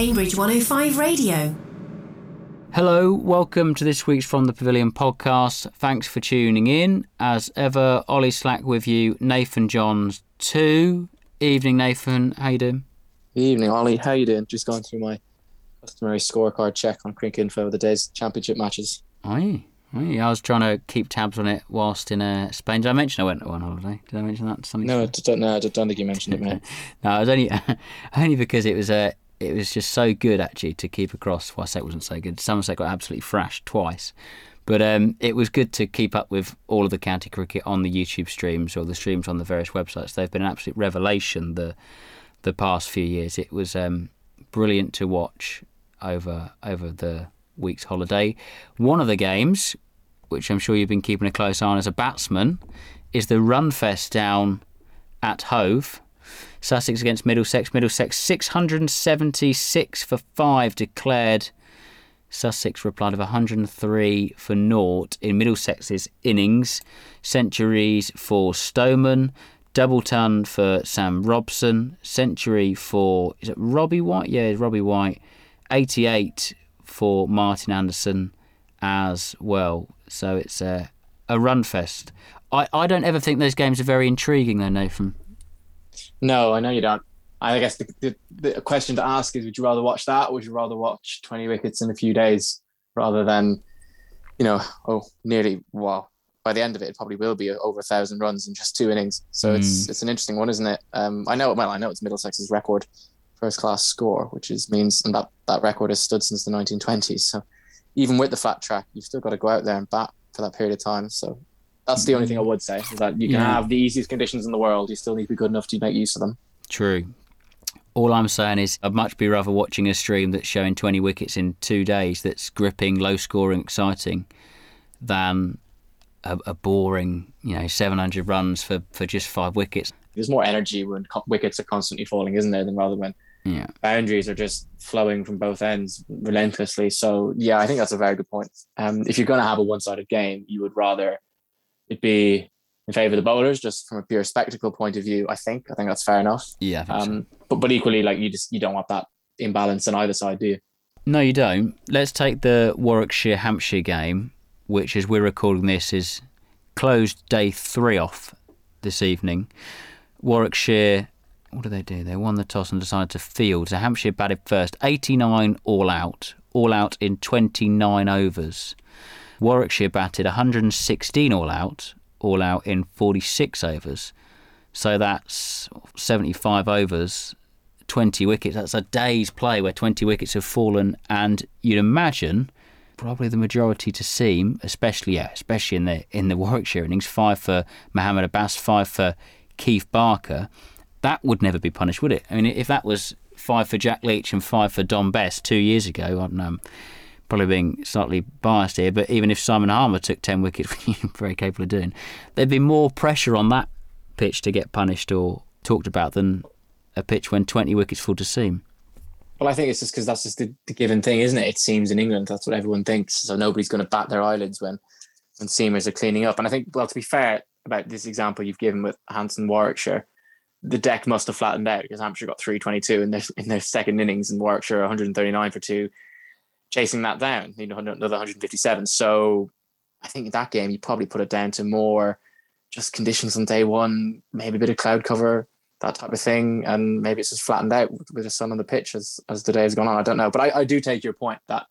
Cambridge 105 Radio. Hello, welcome to this week's From the Pavilion podcast. Thanks for tuning in. As ever, Ollie Slack with you, Nathan Johns too. Evening, Nathan. How you doing? Good evening, Ollie. How you doing? Just going through my customary scorecard check on Cricinfo of the day's championship matches. Aye. Aye. I was trying to keep tabs on it whilst in uh, Spain. Did I mention I went on holiday? Did I mention that? To something? No, I don't, no, I don't think you mentioned it, mate. no, it was only only because it was uh, it was just so good actually to keep across. It wasn't so good. Somerset got absolutely thrashed twice. But um, it was good to keep up with all of the county cricket on the YouTube streams or the streams on the various websites. They've been an absolute revelation the the past few years. It was um, brilliant to watch over over the week's holiday. One of the games, which I'm sure you've been keeping a close eye on as a batsman, is the Runfest down at Hove. Sussex against Middlesex. Middlesex 676 for five declared. Sussex replied of 103 for naught in Middlesex's innings. Centuries for Stoneman, double ton for Sam Robson, century for is it Robbie White? Yeah, Robbie White. 88 for Martin Andersson as well. So it's a a run fest. I, I don't ever think those games are very intriguing though, Nathan. No, I know you don't. I guess the, the, the question to ask is: Would you rather watch that, or would you rather watch twenty wickets in a few days, rather than, you know, oh, nearly well, by the end of it, it probably will be over a thousand runs in just two innings. So mm. it's it's an interesting one, isn't it? Um, I know. Well, I know it's Middlesex's record first class score, which is means and that that record has stood since the 1920s. So even with the flat track, you've still got to go out there and bat for that period of time. So that's the only thing I would say is that you can yeah. have the easiest conditions in the world. You still need to be good enough to make use of them. True. All I'm saying is I'd much be rather watching a stream that's showing 20 wickets in two days that's gripping, low scoring, exciting than a, a, boring, you know, 700 runs for, for just five wickets. There's more energy when co- wickets are constantly falling, isn't there, than rather when yeah. boundaries are just flowing from both ends relentlessly. So, yeah, I think that's a very good point. Um, if you're going to have a one sided game, you would rather it be in favour of the bowlers, just from a pure spectacle point of view. I think I think that's fair enough. Yeah. Um, so. but but equally, like you just you don't want that imbalance on either side, do you? No, you don't. Let's take the Warwickshire Hampshire game, which as we're recording this is closed day three off this evening. Warwickshire, what did they do? They won the toss and decided to field. So Hampshire batted first, 89 all out, all out in 29 overs. Warwickshire batted 116 all out, all out in 46 overs. So that's 75 overs, 20 wickets. That's a day's play where 20 wickets have fallen, and you'd imagine probably the majority to seam, especially yeah, especially in the in the Warwickshire innings, five for Mohamed Abbas, five for Keith Barker. That would never be punished, would it? I mean, if that was five for Jack Leach and five for Dom Bess two years ago, I don't know probably being slightly biased here, but even if Simon Harmer took 10 wickets, which he's very capable of doing, there'd be more pressure on that pitch to get punished or talked about than a pitch when 20 wickets fall to seam. Well, I think it's just because that's just the, the, given thing, isn't it? It seems in England that's what everyone thinks. So nobody's going to bat their eyelids when when seamers are cleaning up. And I think, well, to be fair about this example you've given with Hanson Warwickshire, the deck must have flattened out because Hampshire got 322 in their in their second innings and Warwickshire 139 for two chasing that down, you know, another 157. So I think in that game, you probably put it down to more just conditions on day one, maybe a bit of cloud cover, that type of thing. And maybe it's just flattened out with the sun on the pitch as, as the day has gone on. I don't know. But I, I do take your point that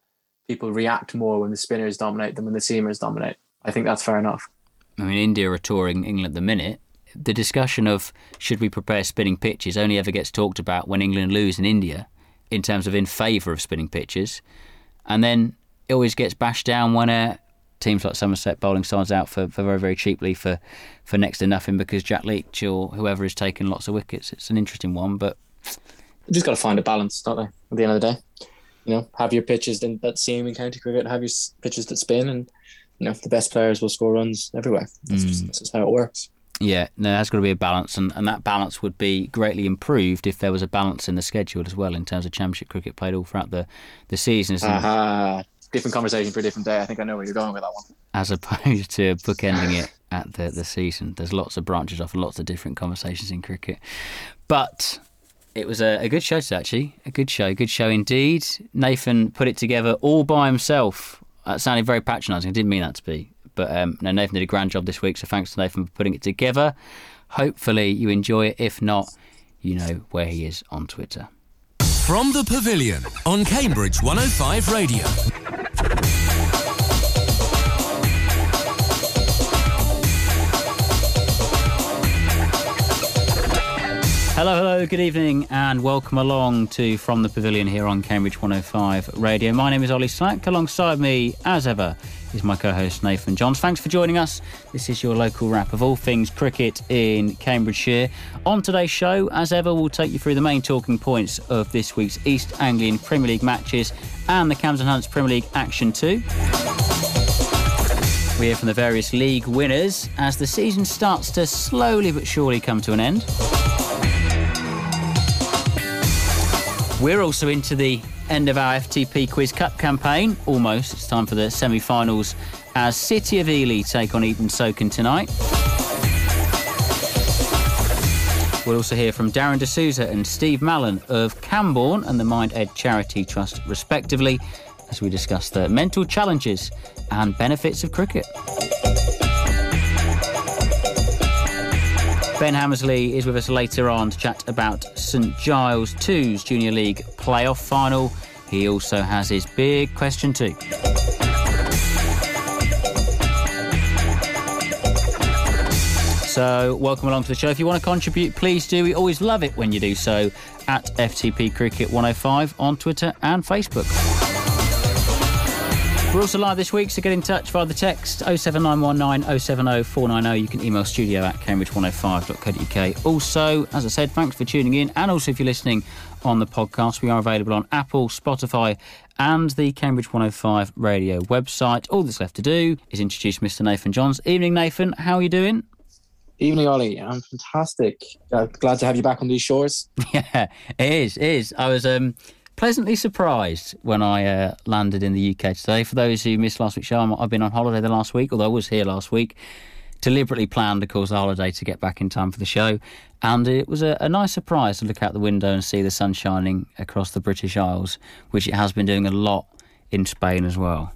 people react more when the spinners dominate than when the seamers dominate. I think that's fair enough. I mean, India are touring England at the minute. The discussion of should we prepare spinning pitches only ever gets talked about when England lose in India in terms of in favour of spinning pitches. And then it always gets bashed down when uh, teams like Somerset bowling sides out for, for very, very cheaply for, for next to nothing because Jack Leach or whoever is taking lots of wickets. It's an interesting one, but. You just got to find a balance, don't they, at the end of the day? You know, have your pitches that seam in county cricket, have your pitches that spin, and, you know, the best players will score runs everywhere. That's, mm. just, that's just how it works. Yeah, no, there's got to be a balance, and, and that balance would be greatly improved if there was a balance in the schedule as well in terms of Championship cricket played all throughout the, the season. Uh-huh. Different conversation for a different day. I think I know where you're going with that one. As opposed to bookending it at the, the season. There's lots of branches off and lots of different conversations in cricket. But it was a, a good show today, actually. A good show, good show indeed. Nathan put it together all by himself. That sounded very patronising. I didn't mean that to be. But um, no, Nathan did a grand job this week, so thanks to Nathan for putting it together. Hopefully you enjoy it. If not, you know where he is on Twitter. From the Pavilion on Cambridge 105 Radio. Hello, hello, good evening, and welcome along to From the Pavilion here on Cambridge 105 Radio. My name is Ollie Slack. Alongside me, as ever, is my co host Nathan Johns. Thanks for joining us. This is your local wrap of all things cricket in Cambridgeshire. On today's show, as ever, we'll take you through the main talking points of this week's East Anglian Premier League matches and the Cams and Hunts Premier League Action 2. We hear from the various league winners as the season starts to slowly but surely come to an end. We're also into the end of our FTP Quiz Cup campaign. Almost. It's time for the semi finals as City of Ely take on Eaton Socon tonight. We'll also hear from Darren D'Souza and Steve Mallon of Cambourne and the MindEd Charity Trust, respectively, as we discuss the mental challenges and benefits of cricket. Ben Hammersley is with us later on to chat about St Giles 2's Junior League playoff final. He also has his big question too. So, welcome along to the show. If you want to contribute, please do. We always love it when you do so at FTP Cricket 105 on Twitter and Facebook. We're also live this week, so get in touch via the text 07919 070 490. You can email studio at cambridge105.co.uk. Also, as I said, thanks for tuning in. And also, if you're listening on the podcast, we are available on Apple, Spotify, and the Cambridge 105 radio website. All that's left to do is introduce Mr. Nathan Johns. Evening, Nathan. How are you doing? Evening, Ollie. I'm fantastic. Uh, glad to have you back on these shores. Yeah, it is. It is. I was um, pleasantly surprised when I uh, landed in the UK today. For those who missed last week's show, I'm, I've been on holiday the last week, although I was here last week. Deliberately planned, of course, the holiday to get back in time for the show. And it was a, a nice surprise to look out the window and see the sun shining across the British Isles, which it has been doing a lot in Spain as well.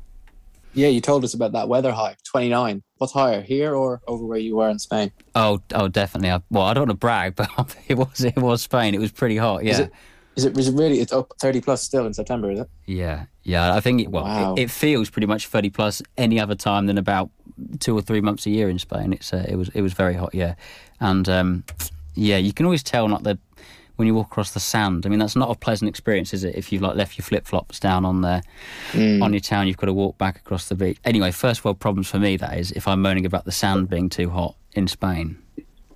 Yeah, you told us about that weather high, 29. What's higher, here or over where you were in Spain? Oh, oh, definitely. I, well, I don't want to brag, but it was it was Spain. It was pretty hot. Yeah. Is it, is it, really, it's up 30 plus still in September, is it? Yeah, yeah. I think it, well, Wow. it, it feels pretty much thirty plus any other time than about two or three months a year in Spain. It's uh, it was it was very hot, yeah, and um, yeah, you can always tell not the when you walk across the sand. I mean, that's not a pleasant experience, is it? If you've like left your flip flops down on the on your town, you've got to walk back across the beach. Anyway, first world problems for me. That is, if I'm moaning about the sand being too hot in Spain,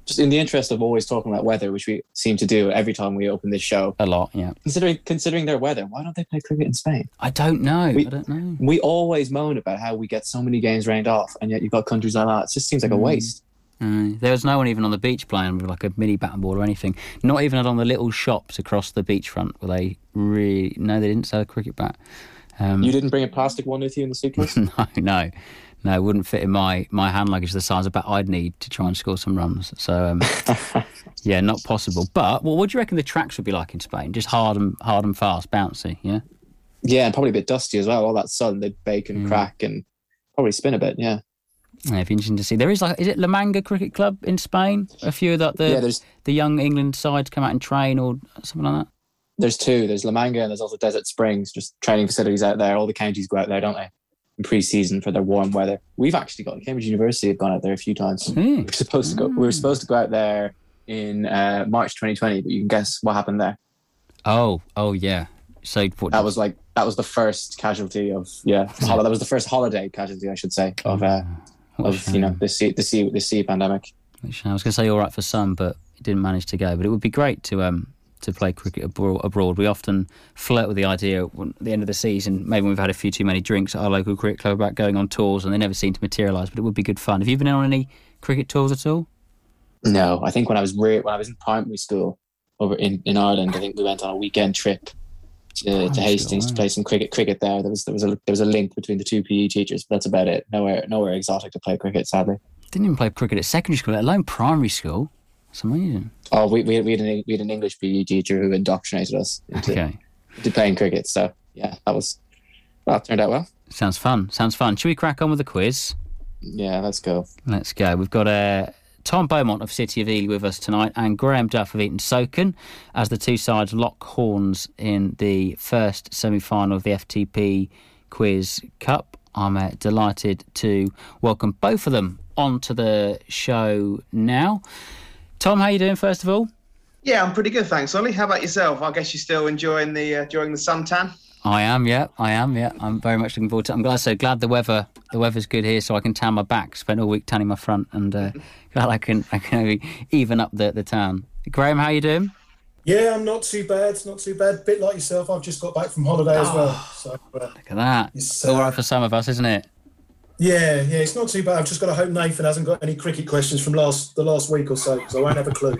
Just in the interest of always talking about weather, which we seem to do every time we open this show, a lot. Yeah, considering considering their weather, why don't they play cricket in Spain? I don't know. We- I don't know. We always moan about how we get so many games rained off, and yet you've got countries like that. It just seems like a waste. Uh, there was no one even on the beach playing with like a mini bat and ball or anything. Not even on the little shops across the beachfront where they really no, they didn't sell a cricket bat. Um, You didn't bring a plastic one with you in the suitcase? no, no, no, it wouldn't fit in my my hand luggage the size of bat I'd need to try and score some runs. So um, yeah, not possible. But well, what do you reckon the tracks would be like in Spain? Just hard and hard and fast, bouncy. Yeah. yeah, and probably a bit dusty as well. All that sun, they'd bake and crack and probably spin a bit. Yeah. Yeah, it'd be interesting to see. There is like, is it La Manga Cricket Club in Spain? A few of the the, Yeah, there's- the young England sides come out and train or something like that. There's two. There's La Manga and there's also Desert Springs, just training facilities out there. All the counties go out there, don't they? Pre-season for their warm weather. We've actually got Cambridge University have gone out there a few times. We were supposed to go. We were supposed to go out there in uh, March 2020, but you can guess what happened there. Oh, oh yeah. So what, That was like that was the first casualty of yeah. hol- that was the first holiday casualty, I should say, of uh, of you know the sea the sea the sea pandemic. I was going to say all right for some, but it didn't manage to go. But it would be great to um to play cricket abroad. abroad. We often flirt with the idea at the end of the season, maybe when we've had a few too many drinks at our local cricket club about going on tours, and they never seem to materialise. But it would be good fun. Have you been on any cricket tours at all? No, I think when I was re- when I was in primary school over in, in Ireland, I think we went on a weekend trip to, oh, to Hastings school, to play some cricket cricket there. There was there was a there was a link between the two PE teachers, but that's about it. Nowhere nowhere exotic to play cricket, sadly. Didn't even play cricket at secondary school, let alone primary school. It's amazing. Oh, we, we, we, had an, we had an English PE teacher who indoctrinated us into, Okay. into playing cricket. So, yeah, that was, well, it turned out well. Sounds fun. Sounds fun. Should we crack on with the quiz? Yeah, let's go. Let's go. We've got uh, Tom Beaumont of City of Ely with us tonight and Graham Duff of Eaton Socon as the two sides lock horns in the first semi final of the FTP Quiz Cup. I'm uh, delighted to welcome both of them onto the show now. Tom, how you doing, first of all? Yeah, I'm pretty good, thanks, Ollie. How about yourself? I guess you're still enjoying the uh, enjoying the suntan. I am, yeah, I am, yeah. I'm very much looking forward to it. I'm glad, so glad the weather the weather's good here, so I can tan my back. Spent all week tanning my front, and uh, glad I can I can even up the the tan. Graham, how you doing? Yeah, I'm not too bad. Not too bad. Bit like yourself. I've just got back from holiday as well. So uh, Look at that. It's, all uh, right for some of us, isn't it? Yeah, yeah, it's not too bad. I've just got to hope Nathan hasn't got any cricket questions from last the last week or so, because I won't have a clue.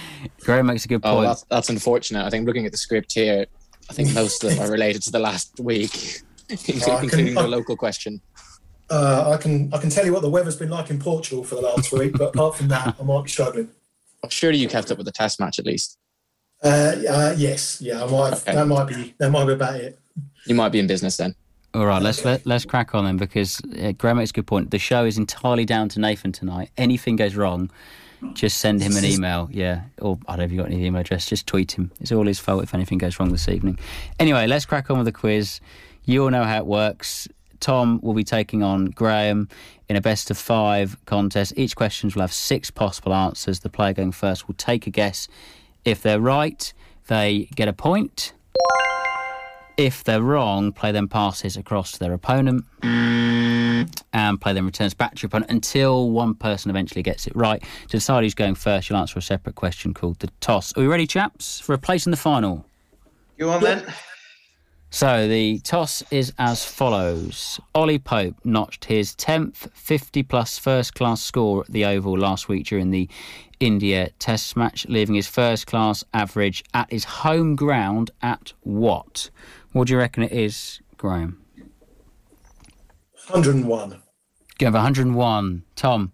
Graham makes a good Oh, point. that's, that's unfortunate. I think looking at the script here, I think most of them are related to the last week, including, Oh, I can- the local question. Uh, I can I can tell you what the weather's been like in Portugal for the last week, but apart from that, I might be struggling. Well, surely you kept up with the test match at least. Uh, uh, yes, yeah, I might. Okay. That might be that might be about it. You might be in business then. All right, let's let, let's crack on then because uh, Graham makes a good point. The show is entirely down to Nathan tonight. Anything goes wrong, just send him an email. Yeah, or I don't know if you've got any email address. Just tweet him. It's all his fault if anything goes wrong this evening. Anyway, let's crack on with the quiz. You all know how it works. Tom will be taking on Graham in a best of five contest. Each question will have six possible answers. The player going first will take a guess. If they're right, they get a point. If they're wrong, play then passes across to their opponent mm. and play then returns back to your opponent until one person eventually gets it right. To decide who's going first, you'll answer a separate question called the toss. Are we ready, chaps, for a place in the final? Go on then. So the toss is as follows. Ollie Pope notched his 10th 50 plus first class score at the Oval last week during the India Test match, leaving his first class average at his home ground at what? What do you reckon it is, Graham? 101. Going for 101. Tom,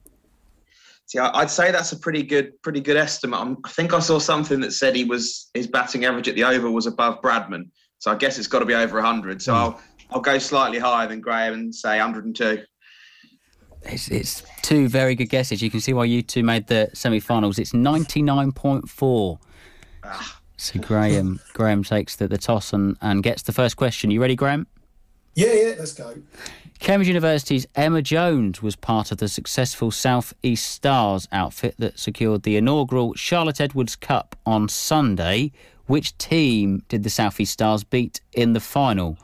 See, I- I'd say that's a pretty good, pretty good estimate. I'm, I think I saw something that said he was his batting average at the Oval was above Bradman, so I guess it's got to be over 100. So I'll I'll go slightly higher than Graham and say 102. it's, it's two very good guesses. You can see why you two made the semi-finals. It's 99.4. Ah. So Graham Graham takes the, the toss and, and gets the first question. You ready, Graham? Yeah, yeah, let's go. Cambridge University's Emma Jones was part of the successful South East Stars outfit that secured the inaugural Charlotte Edwards Cup on Sunday. Which team did the South East Stars beat in the final?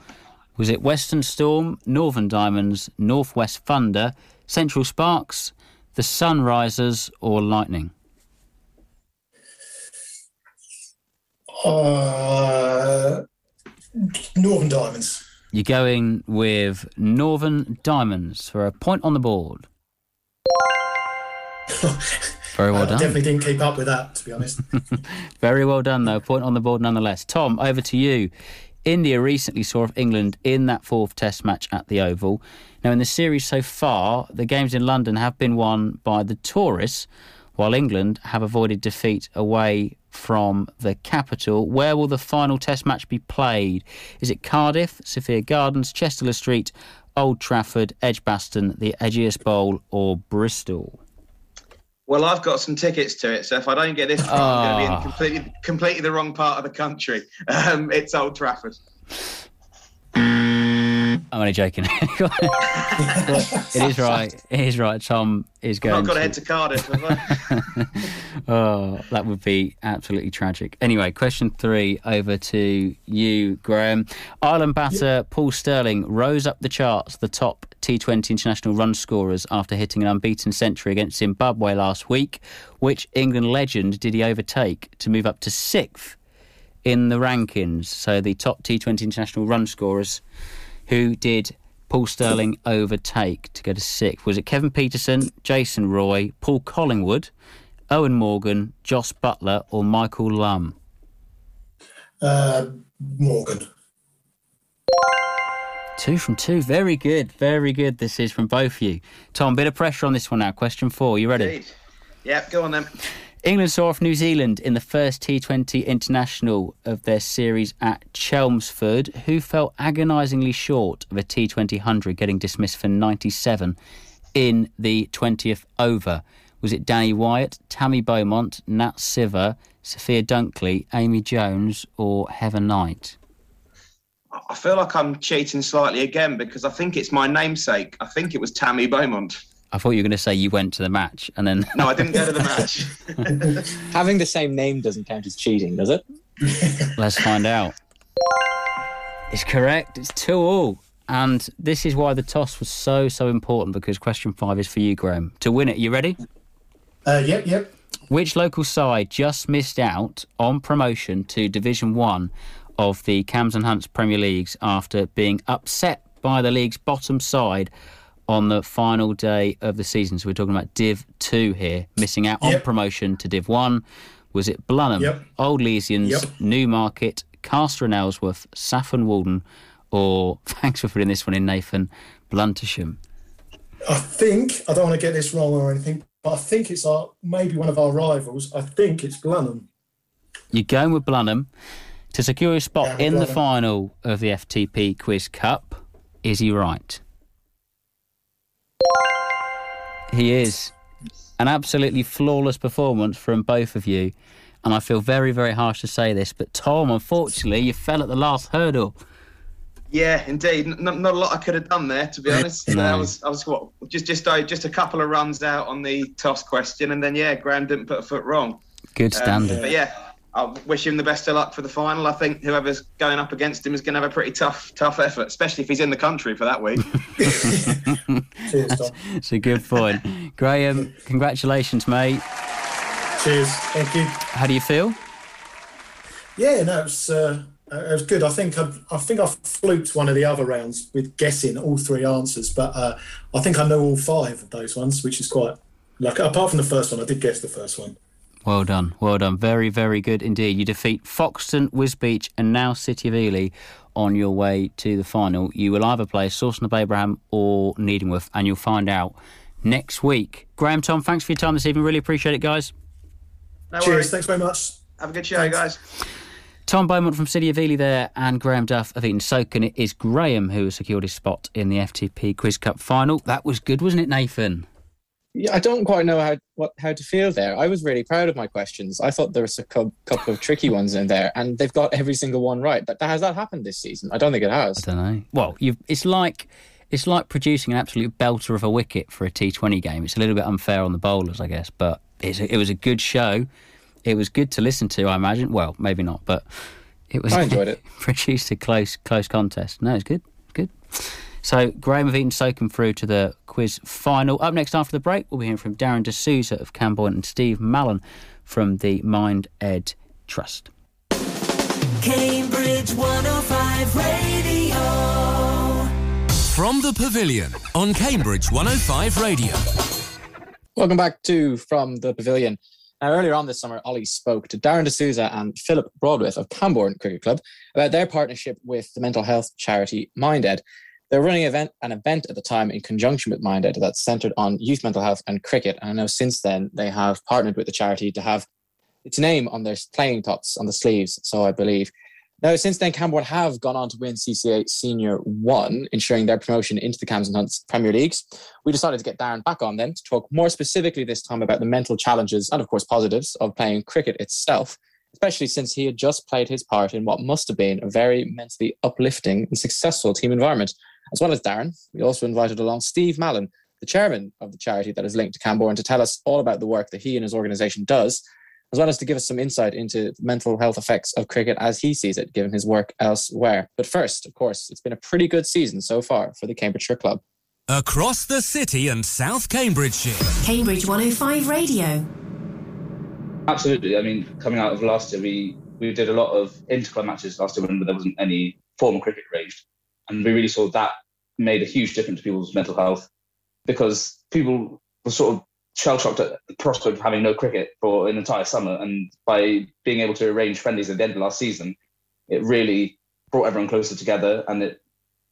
Was it Western Storm, Northern Diamonds, Northwest Thunder, Central Sparks, the Sunrisers, or Lightning? Uh, Northern Diamonds. You're going with Northern Diamonds for a point on the board. Very well I done. definitely didn't keep up with that, to be honest. Very well done, though. Point on the board nonetheless. Tom, over to you. India recently saw off England in that fourth Test match at the Oval. Now, in the series so far, the games in London have been won by the tourists, while England have avoided defeat away from the capital. Where will the final Test match be played? Is it Cardiff, Sophia Gardens, Chester Street, Old Trafford, Edgbaston, the Ageas Bowl, or Bristol? Well, I've got some tickets to it, so if I don't get this right, I'm going to Ah. be in completely, completely the wrong part of the country. Um, it's Old Trafford. I'm only joking. it is right. It is right. Tom is going. I've got to to- head to Cardiff. Have I? Oh, that would be absolutely tragic. Anyway, question three over to you, Graham. Ireland batter Paul Stirling rose up the charts, the top T20 international run scorers after hitting an unbeaten century against Zimbabwe last week. Which England legend did he overtake to move up to sixth in the rankings? So the top T20 international run scorers. Who did Paul Stirling overtake to go to sixth? Was it Kevin Pietersen, Jason Roy, Paul Collingwood, Eoin Morgan, Jos Buttler, or Michael Lumb? Uh, Morgan. Two from two. Very good. Very good. This is from both of you. Tom, bit of pressure on this one now. Question four. You ready? Indeed. Yep, go on then. England saw off New Zealand in the first T20 international of their series at Chelmsford, who fell agonisingly short of a T20 100, getting dismissed for 97 in the 20th over. Was it Danni Wyatt, Tammy Beaumont, Nat Sciver, Sophia Dunkley, Amy Jones, or Heather Knight? I feel like I'm cheating slightly again because I think it's my namesake. I think it was Tammy Beaumont. I thought you were going to say you went to the match and then. No, I didn't go to the match. Having the same name doesn't count as cheating, does it? Let's find out. It's correct. It's two all. And this is why the toss was so, so important because question five is for you, Graham. To win it, you ready? Uh, yep, yep. Which local side just missed out on promotion to Division 1 of the Cams and Hunts Premier Leagues after being upset by the league's bottom side on the final day of the season? So we're talking about Div 2 here, missing out on Yep. promotion to Div 1. Was it Blunham, Yep. Old Lesians, Yep. Newmarket, Castor and Ailsworth, Saffron Walden, or, thanks for putting this one in, Nathan, Bluntisham? I think I don't want to get this wrong or anything, but I think it's our maybe one of our rivals. I think it's Blenheim. You're going with Blunham to secure a spot Yeah, in the final of the FTP Quiz Cup. Is he right? He is. An absolutely flawless performance from both of you. And I feel very, very harsh to say this, but Tom, unfortunately, you fell at the last hurdle. yeah, indeed. N- not, not a lot I could have done there, to be honest. No. I was, I was what, just, just, uh, just a couple of runs out on the toss question, and then yeah, Graham didn't put a foot wrong. Good Um, standard. But yeah, I wish him the best of luck for the final. I think whoever's going up against him is going to have a pretty tough, tough effort, especially if he's in the country for that week. Cheers, Tom. It's a good point. Graham, congratulations, mate. Cheers. Thank you. How do you feel? Yeah, no, it was, uh, it was good. I think I, I think I fluked one of the other rounds with guessing all three answers, but uh, I think I know all five of those ones, which is quite like apart from the first one, I did guess the first one. Well done, well done. Very, very good indeed. You defeat Foxton, Wisbech, and now City of Ely on your way to the final. You will either play Sawston and Babraham or Needingworth, and you'll find out next week. Graham, Tom, thanks for your time this evening. Really appreciate it, guys. No Cheers. worries. Thanks very much. Have a good show, Thanks. guys. Tom Beaumont from City of Ely there, and Graham Duff of Eaton Socon. It is Graham who has secured his spot in the FTP Quiz Cup final. That was good, wasn't it, Nathan? Yeah, I don't quite know how what how to feel there. I was really proud of my questions. I thought there was a cou- couple of tricky ones in there, and they've got every single one right. But has that happened this season? I don't think it has. I don't know. Well, you've, it's like it's like producing an absolute belter of a wicket for a T20 game. It's a little bit unfair on the bowlers, I guess, but it's a, it was a good show. It was good to listen to, I imagine. Well, maybe not, but it was. I enjoyed it. produced a close close contest. No, it's good, good. So Graham of Eaton Socon through to the quiz final. Up next after the break, we'll be hearing from Darren D'Souza of Cambourne and Steve Mallon from the Mind Ed Trust. Cambridge 105 Radio. From the Pavilion on Cambridge 105 Radio. Welcome back to From the Pavilion. Now, earlier on this summer, Ollie spoke to Darren D'Souza and Philip Broadwith of Cambourne Cricket Club about their partnership with the mental health charity MindEd. They're running event, an event at the time in conjunction with MindEd that's centered on youth mental health and cricket. And I know since then they have partnered with the charity to have its name on their playing tops on the sleeves, so I believe. Now, since then, Cambourne have gone on to win CCA Senior 1, ensuring their promotion into the Cams and Hunts Premier Leagues we decided to get Darren back on then to talk more specifically this time about the mental challenges and, of course, positives of playing cricket itself, especially since he had just played his part in what must have been a very mentally uplifting and successful team environment. As well as Darren, we also invited along Steve Mallon, the chairman of the charity that is linked to Cambourne, to tell us all about the work that he and his organisation does, as well as to give us some insight into the mental health effects of cricket as he sees it, given his work elsewhere. But first, of course, it's been a pretty good season so far for the Cambridgeshire club. Across the city and South Cambridgeshire. Cambridge 105 Radio. Absolutely. I mean, coming out of last year, we we did a lot of interclub matches last year when there wasn't any formal cricket arranged, and we really saw that made a huge difference to people's mental health because people were sort of shell shocked at the prospect of having no cricket for an entire summer, and by being able to arrange friendlies at the end of last season, it really brought everyone closer together, and it,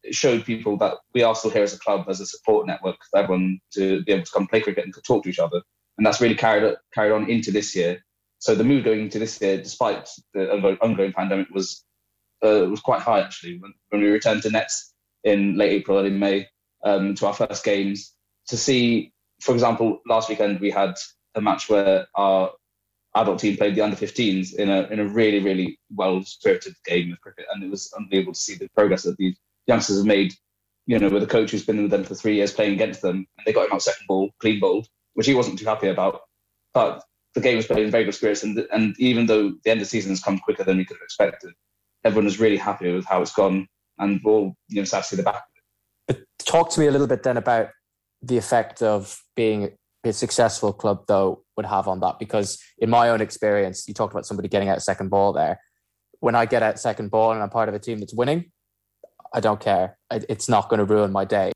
it showed people that we are still here as a club, as a support network for everyone to be able to come play cricket and to talk to each other. and that's really carried carried on into this year. So the mood going into this year, despite the ongoing pandemic, was uh, was quite high actually. When, when we returned to nets in late April, early May, um, to our first games, to see, for example, last weekend we had a match where our adult team played the under 15s in a in a really really well spirited game of cricket, and it was unbelievable to see the progress that these youngsters have made. You know, with a coach who's been with them for three years playing against them, and they got him out second ball, clean bowled, which he wasn't too happy about. But the game was played in very good spirits, and and even though the end of the season has come quicker than we could have expected, everyone was really happy with how it's gone, and we're all you know sad to see the back. But talk to me a little bit then about the effect of being a successful club though would have on that. Because in my own experience you talked about somebody getting out second ball there. When i get out second ball and i'm part of a team that's winning i don't care. It's not going to ruin my day.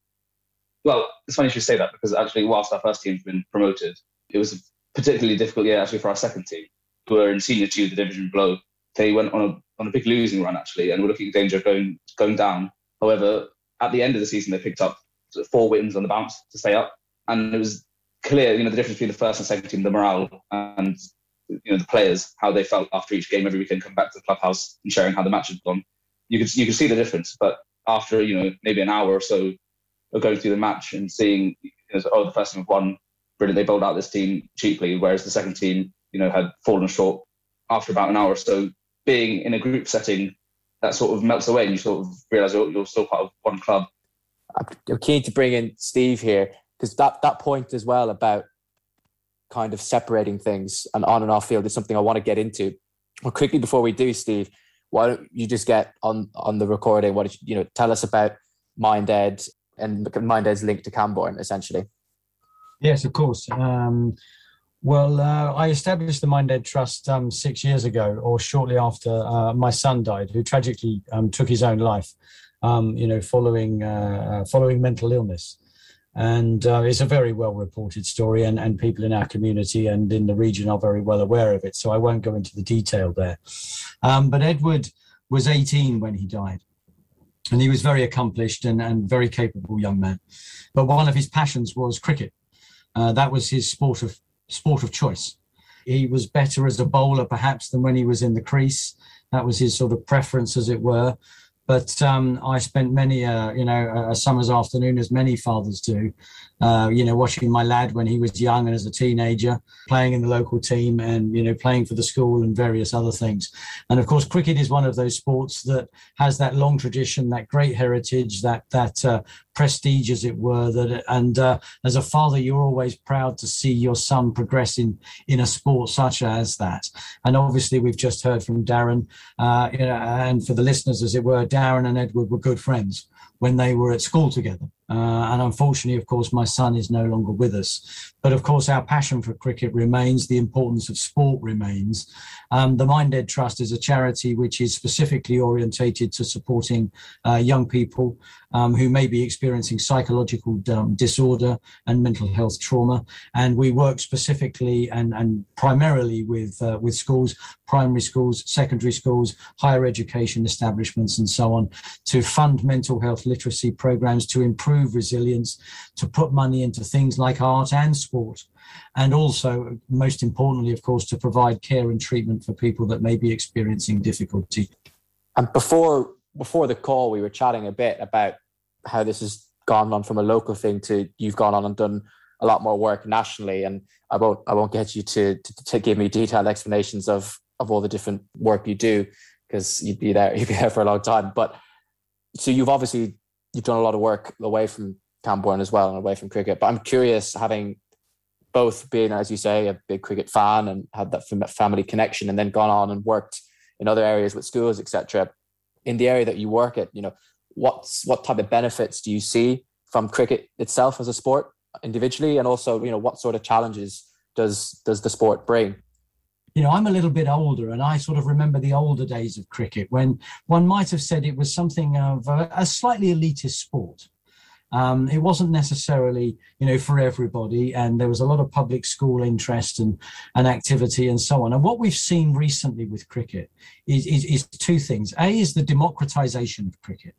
Well it's funny you should say that because actually whilst our first team's been promoted it was a particularly difficult year actually for our second team who are in senior two the division below they went on a on a big losing run actually and were looking at danger of going going down however at the end of the season they picked up four wins on the bounce to stay up and it was clear, you know, the difference between the first and second team, the morale and you know the players, how they felt after each game every weekend, come back to the clubhouse and sharing how the match had gone. You could you could see the difference. But after you know maybe an hour or so of going through the match and seeing, you know, oh, the first team have won, brilliant, they bowled out this team cheaply, whereas the second team, you know, had fallen short. After about an hour or so, being in a group setting, that sort of melts away, and you sort of realise you're, you're still part of one club. I'm keen to bring in Steve here because that that point as well about kind of separating things and on and off field is something I want to get into. Well, quickly before we do, Steve, why don't you just get on on the recording? What did you, you know? Tell us about MindEd and MindEd's link to Cambourne, essentially. Yes, of course. Um, well, uh, I established the MindEd Trust um, six years ago, or shortly after uh, my son died, who tragically um, took his own life. Um, you know, following uh, following mental illness. And uh, it's a very well reported story and, and people in our community and in the region are very well aware of it so i won't go into the detail there. Um, but edward was 18 when he died and he was very accomplished and, and very capable young man. But one of his passions was cricket. Uh, that was his sport of sport of choice. He was better as a bowler perhaps than when he was in the crease. That was his sort of preference as it were but um, I spent many, uh, you know, a summer's afternoon, as many fathers do, uh, you know, watching my lad when he was young and as a teenager, playing in the local team and, you know, playing for the school and various other things. And of course, cricket is one of those sports that has that long tradition, that great heritage, that, that uh, prestige, as it were. That And uh, as a father, you're always proud to see your son progressing in, a sport such as that. And obviously, we've just heard from Darren, uh, you know, and for the listeners, as it were, Darren and Edward were good friends when they were at school together. Uh, and unfortunately, of course, my son is no longer with us. But of course, our passion for cricket remains, the importance of sport remains. Um, the MindEd Trust is a charity which is specifically orientated to supporting uh, young people um, who may be experiencing psychological um, disorder and mental health trauma. And we work specifically and, and primarily with, uh, with schools, primary schools, secondary schools, higher education establishments, and so on, to fund mental health literacy programs to improve improve resilience, to put money into things like art and sport. And also, most importantly, of course, to provide care and treatment for people that may be experiencing difficulty. And before before the call, we were chatting a bit about how this has gone on from a local thing to you've gone on and done a lot more work nationally. And I won't I won't get you to to, to give me detailed explanations of of all the different work you do because you'd be there you'd be there for a long time. But so you've obviously you've done a lot of work away from Cambourne as well and away from cricket. But I'm curious, having both been, as you say, a big cricket fan and had that family connection, and then gone on and worked in other areas with schools, etc. In the area that you work at, you know, what's what type of benefits do you see from cricket itself as a sport individually, and also, you know, what sort of challenges does does the sport bring? You know, I'm a little bit older and I sort of remember the older days of cricket when one might have said it was something of a, a slightly elitist sport. Um, it wasn't necessarily, you know, for everybody, and there was a lot of public school interest and, and activity and so on. And what we've seen recently with cricket is, is, is two things. A is the democratization of cricket.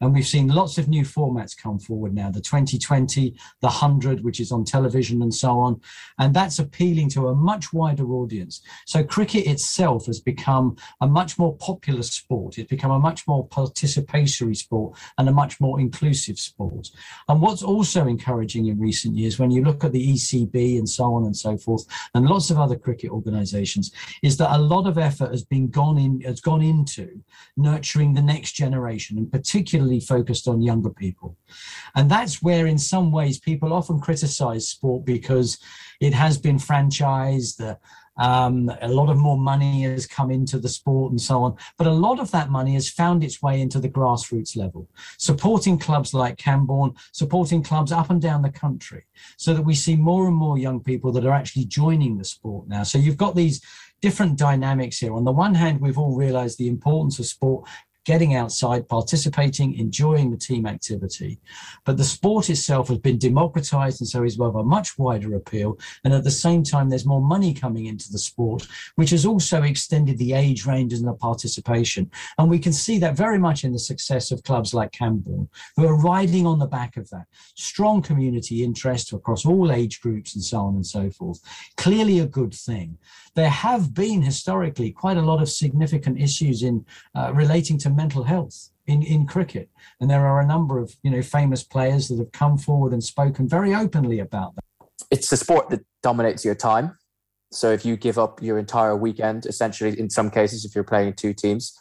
And we've seen lots of new formats come forward now the 2020, the 100, which is on television and so on. And that's appealing to a much wider audience. So cricket itself has become a much more popular sport. It's become a much more participatory sport and a much more inclusive sport. And what's also encouraging in recent years, when you look at the ECB and so on and so forth, and lots of other cricket organisations, is that a lot of effort has been gone in has gone into nurturing the next generation, and particularly focused on younger people. And that's where, in some ways, people often criticise sport because it has been franchised. Um, a lot of more money has come into the sport and so on. But a lot of that money has found its way into the grassroots level, supporting clubs like Cambourne, supporting clubs up and down the country, so that we see more and more young people that are actually joining the sport now. So you've got these different dynamics here. On the one hand, we've all realized the importance of sport getting outside, participating, enjoying the team activity. But the sport itself has been democratized and so is of a much wider appeal. And at the same time, there's more money coming into the sport, which has also extended the age ranges and the participation. And we can see that very much in the success of clubs like Cambourne, who are riding on the back of that. Strong community interest across all age groups and so on and so forth. Clearly a good thing. There have been historically quite a lot of significant issues in uh, relating to mental health in, in cricket. And there are a number of you know famous players that have come forward and spoken very openly about that. It's a sport that dominates your time. So if you give up your entire weekend, essentially, in some cases, if you're playing two teams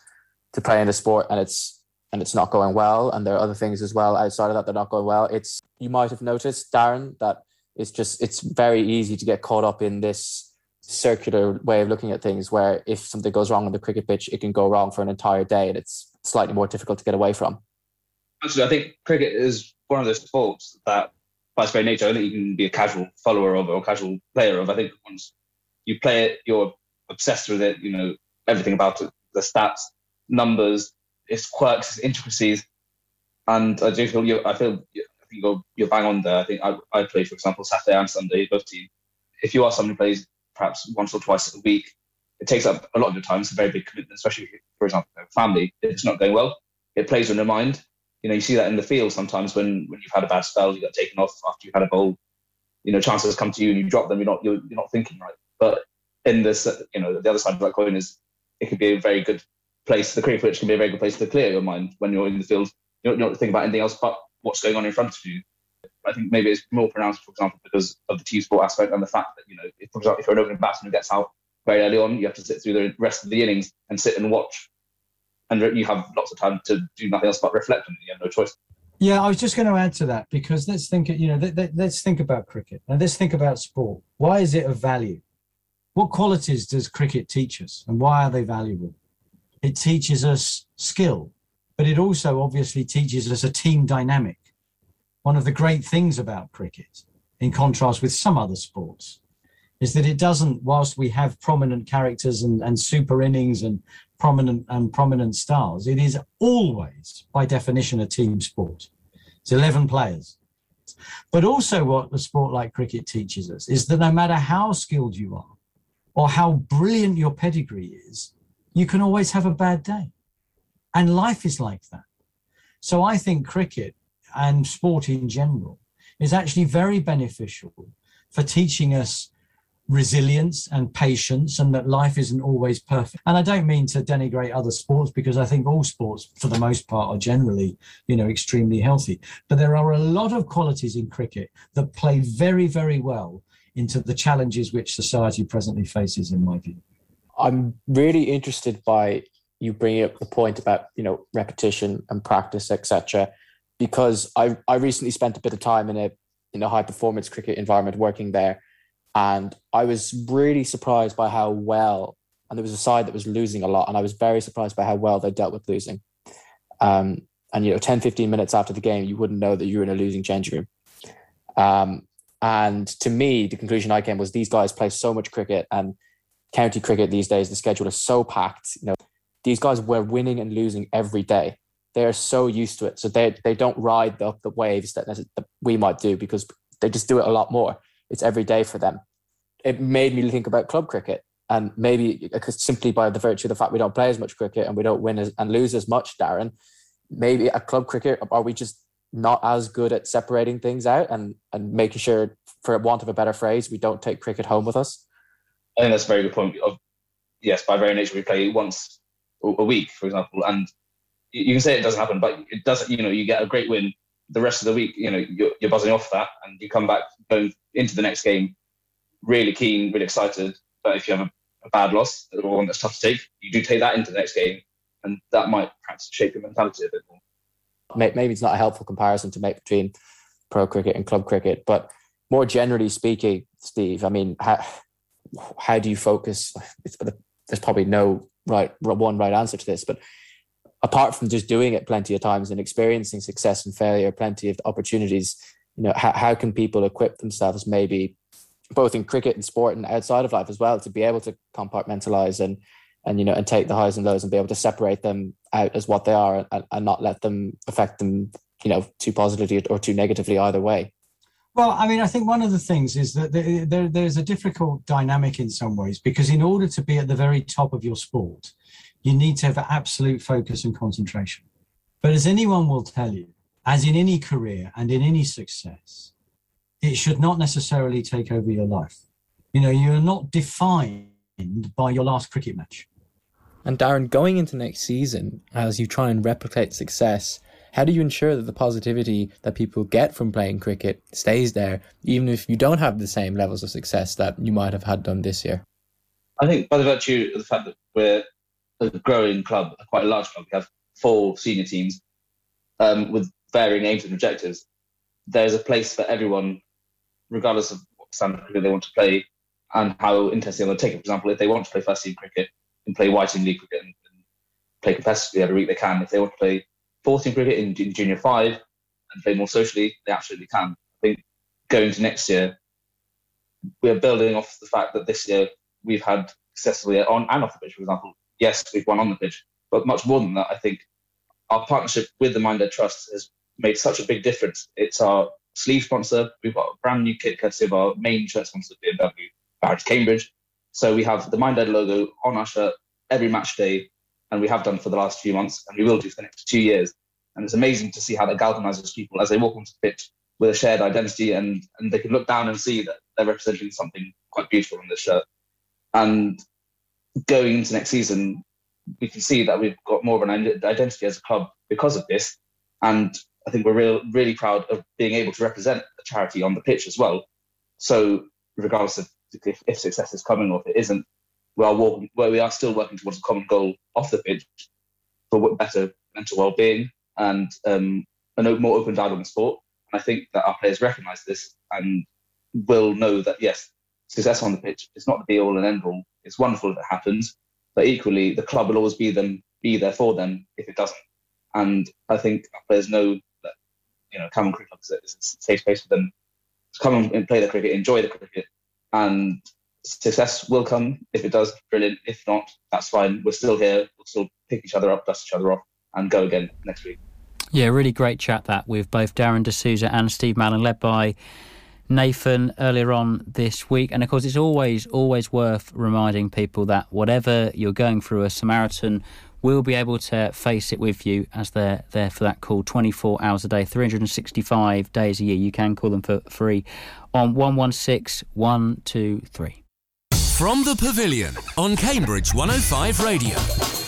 to play in a sport and it's and it's not going well, and there are other things as well outside of that that are not going well, it's you might have noticed, Darren, that it's just it's very easy to get caught up in this circular way of looking at things where if something goes wrong on the cricket pitch, it can go wrong for an entire day and it's slightly more difficult to get away from. Actually, I think cricket is one of those sports that, by its very nature, I think you can be a casual follower of or casual player of. I think once you play it, you're obsessed with it, you know, everything about it, the stats, numbers, its quirks, its intricacies. And I do feel you I feel I think you're, you're bang on there. I think I, I play, for example, Saturday and Sunday, both teams. If you are someone who plays perhaps once or twice a week, it takes up a lot of your time. It's a very big commitment, especially, for example, family. If it's not going well, it plays on your mind. You know, you see that in the field sometimes when, when you've had a bad spell, you got taken off after you've had a bowl. You know, chances come to you and you drop them. You're not you're, you're not thinking right. But in this, you know, the other side of that coin is it could be a very good place. The cricket pitch can be a very good place to clear your mind when you're in the field. You don't, you don't think about anything else but what's going on in front of you. I think maybe it's more pronounced, for example, because of the team sport aspect and the fact that, you know, if, for example, if you're an opening batsman who gets out very early on, you have to sit through the rest of the innings and sit and watch. And you have lots of time to do nothing else but reflect and. You have no choice. Yeah, I was just going to add to that because let's think, you know, let's think about cricket and let's think about sport. Why is it of value? What qualities does cricket teach us and why are they valuable? It teaches us skill, but it also obviously teaches us a team dynamic one of the great things about cricket, in contrast with some other sports, is that it doesn't, whilst we have prominent characters and, and super innings and prominent and prominent stars, it is always, by definition, a team sport. It's 11 players. But also, what a sport like cricket teaches us is that no matter how skilled you are or how brilliant your pedigree is, you can always have a bad day. And life is like that. So I think cricket and sport in general is actually very beneficial for teaching us resilience and patience and that life isn't always perfect. And i don't mean to denigrate other sports because i think all sports for the most part are generally you know extremely healthy. But there are a lot of qualities in cricket that play very very well into the challenges which society presently faces in my view. I'm really interested by you bringing up the point about you know repetition and practice etc because I I recently spent a bit of time in a in a high performance cricket environment working there, and I was really surprised by how well. And there was a side that was losing a lot, and I was very surprised by how well they dealt with losing. Um, and you know, 10, 15 minutes after the game, you wouldn't know that you were in a losing changing room. Um, and to me, the conclusion I came was these guys play so much cricket, and county cricket these days, the schedule is so packed. You know, these guys were winning and losing every day they're so used to it. So they they don't ride the, the waves that, that we might do because they just do it a lot more. It's every day for them. It made me think about club cricket and maybe uh, simply by the virtue of the fact we don't play as much cricket and we don't win as, and lose as much, Darren, maybe at club cricket, are we just not as good at separating things out and and making sure, for want of a better phrase, we don't take cricket home with us? I think that's a very good point. Yes, by very nature, we play once a week, for example, and you can say it doesn't happen, but it does. You know, you get a great win. The rest of the week, you know, you're, you're buzzing off that, and you come back going into the next game really keen, really excited. But if you have a, a bad loss or one that's tough to take, you do take that into the next game, and that might perhaps shape your mentality a bit more. Maybe it's not a helpful comparison to make between pro cricket and club cricket, but more generally speaking, Steve, I mean, how, how do you focus? There's probably no right one right answer to this, but apart from just doing it plenty of times and experiencing success and failure, plenty of opportunities, you know, how, how can people equip themselves maybe both in cricket and sport and outside of life as well to be able to compartmentalize and and you know and take the highs and lows and be able to separate them out as what they are and, and not let them affect them you know too positively or too negatively either way? Well, I mean, I think one of the things is that there, there, there's a difficult dynamic in some ways because in order to be at the very top of your sport, you need to have absolute focus and concentration. But as anyone will tell you, as in any career and in any success, it should not necessarily take over your life. You know, you're not defined by your last cricket match. And Darren, going into next season, as you try and replicate success, how do you ensure that the positivity that people get from playing cricket stays there, even if you don't have the same levels of success that you might have had done this year? I think by the virtue of the fact that we're a growing club, a quite a large club, we have four senior teams um, with varying aims and objectives. There's a place for everyone regardless of what standard cricket they want to play and how interesting they'll take it. For example, if they want to play first team cricket and play white team league cricket and, and, play competitively every week, they can. If they want to play 14 cricket in, in junior five and play more socially, they absolutely can. I think going to next year, we're building off the fact that this year we've had successfully on and off the pitch, for example. Yes, we've won on the pitch, but much more than that, I think our partnership with the MindEd Trust has made such a big difference. It's our sleeve sponsor. We've got a brand new kit courtesy of our main shirt sponsor, BMW, Barrett Cambridge. So we have the MindEd logo on our shirt every match day, and we have done for the last few months, and we will do for the next two years. And it's amazing to see how that galvanizes people as they walk onto the pitch with a shared identity, and and they can look down and see that they're representing something quite beautiful in this shirt. And going into next season, we can see that we've got more of an identity as a club because of this. And I think we're real, really proud of being able to represent a charity on the pitch as well. So, regardless of if, if success is coming or if it isn't, we are walking, well, we are still working towards a common goal off the pitch for better mental well-being and um, a more open dialogue in sport. And I think that our players recognise this and will know that yes, success on the pitch is not the be all and end all. It's wonderful if it happens, but equally the club will always be them, be there for them if it doesn't. And I think there's no you know, Cambourne Cricket Club is a safe space for them to come and play the cricket, enjoy the cricket, and success will come. If it does, brilliant. If not, that's fine. We're still here. We'll still pick each other up, dust each other off, and go again next week. Yeah, really great chat that with both Darren D'Souza and Steve Mallon, led by Nathan earlier on this week. And of course, it's always, always worth reminding people that whatever you're going through, a Samaritan will be able to face it with you as they're there for that call 24 hours a day, 365 days a year. You can call them for free on 116 123. From the Pavilion on Cambridge 105 Radio.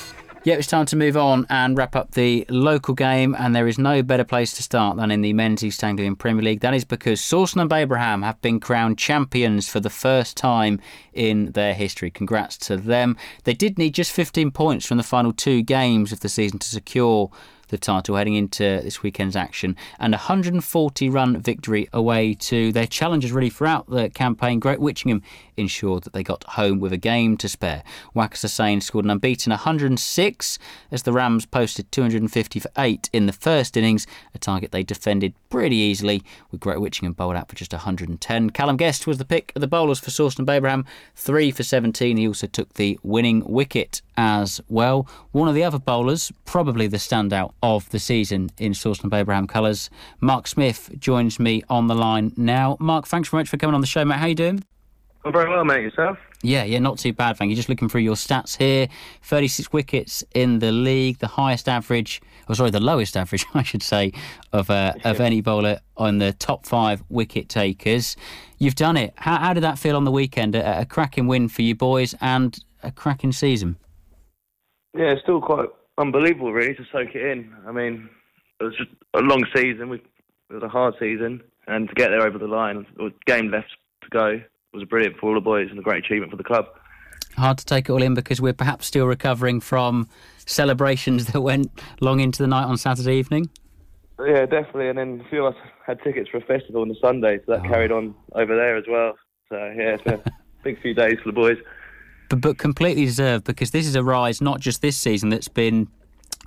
Yeah, it's time to move on and wrap up the local game, and there is no better place to start than in the Men's East Anglian Premier League. That is because Sawston and Babraham have been crowned champions for the first time in their history. Congrats to them. They did need just 15 points from the final two games of the season to secure the title heading into this weekend's action. And a 140 run victory away to their challengers really throughout the campaign. Great Witchingham ensured that they got home with a game to spare. Waqas Hussain scored an unbeaten 106 as the Rams posted 250 for 8 in the first innings, a target they defended pretty easily, with Great Witchingham bowled out for just 110. Callum Guest was the pick of the bowlers for Sawston Babraham, 3 for 17. He also took the winning wicket as well. One of the other bowlers, probably the standout of the season in Sawston Babraham colours, Mark Smith joins me on the line now. Mark, thanks very much for coming on the show, mate. How you doing? I'm very well, mate. Yourself? Yeah, yeah, not too bad, thank you. Just looking through your stats here 36 wickets in the league, the highest average, or sorry, the lowest average, I should say, of uh, of any bowler on the top five wicket takers. You've done it. How, how did that feel on the weekend? A, a cracking win for you boys and a cracking season. Yeah, it's still quite unbelievable, really, to soak it in. I mean, it was just a long season. We, it was a hard season, and to get there over the line, with game left to go, was brilliant for all the boys and a great achievement for the club. Hard to take it all in because we're perhaps still recovering from celebrations that went long into the night on Saturday evening. Yeah, definitely. And then a few of us had tickets for a festival on the Sunday, so that oh. carried on over there as well. So yeah, it's been a big few days for the boys. But, but completely deserved because this is a rise not just this season that's been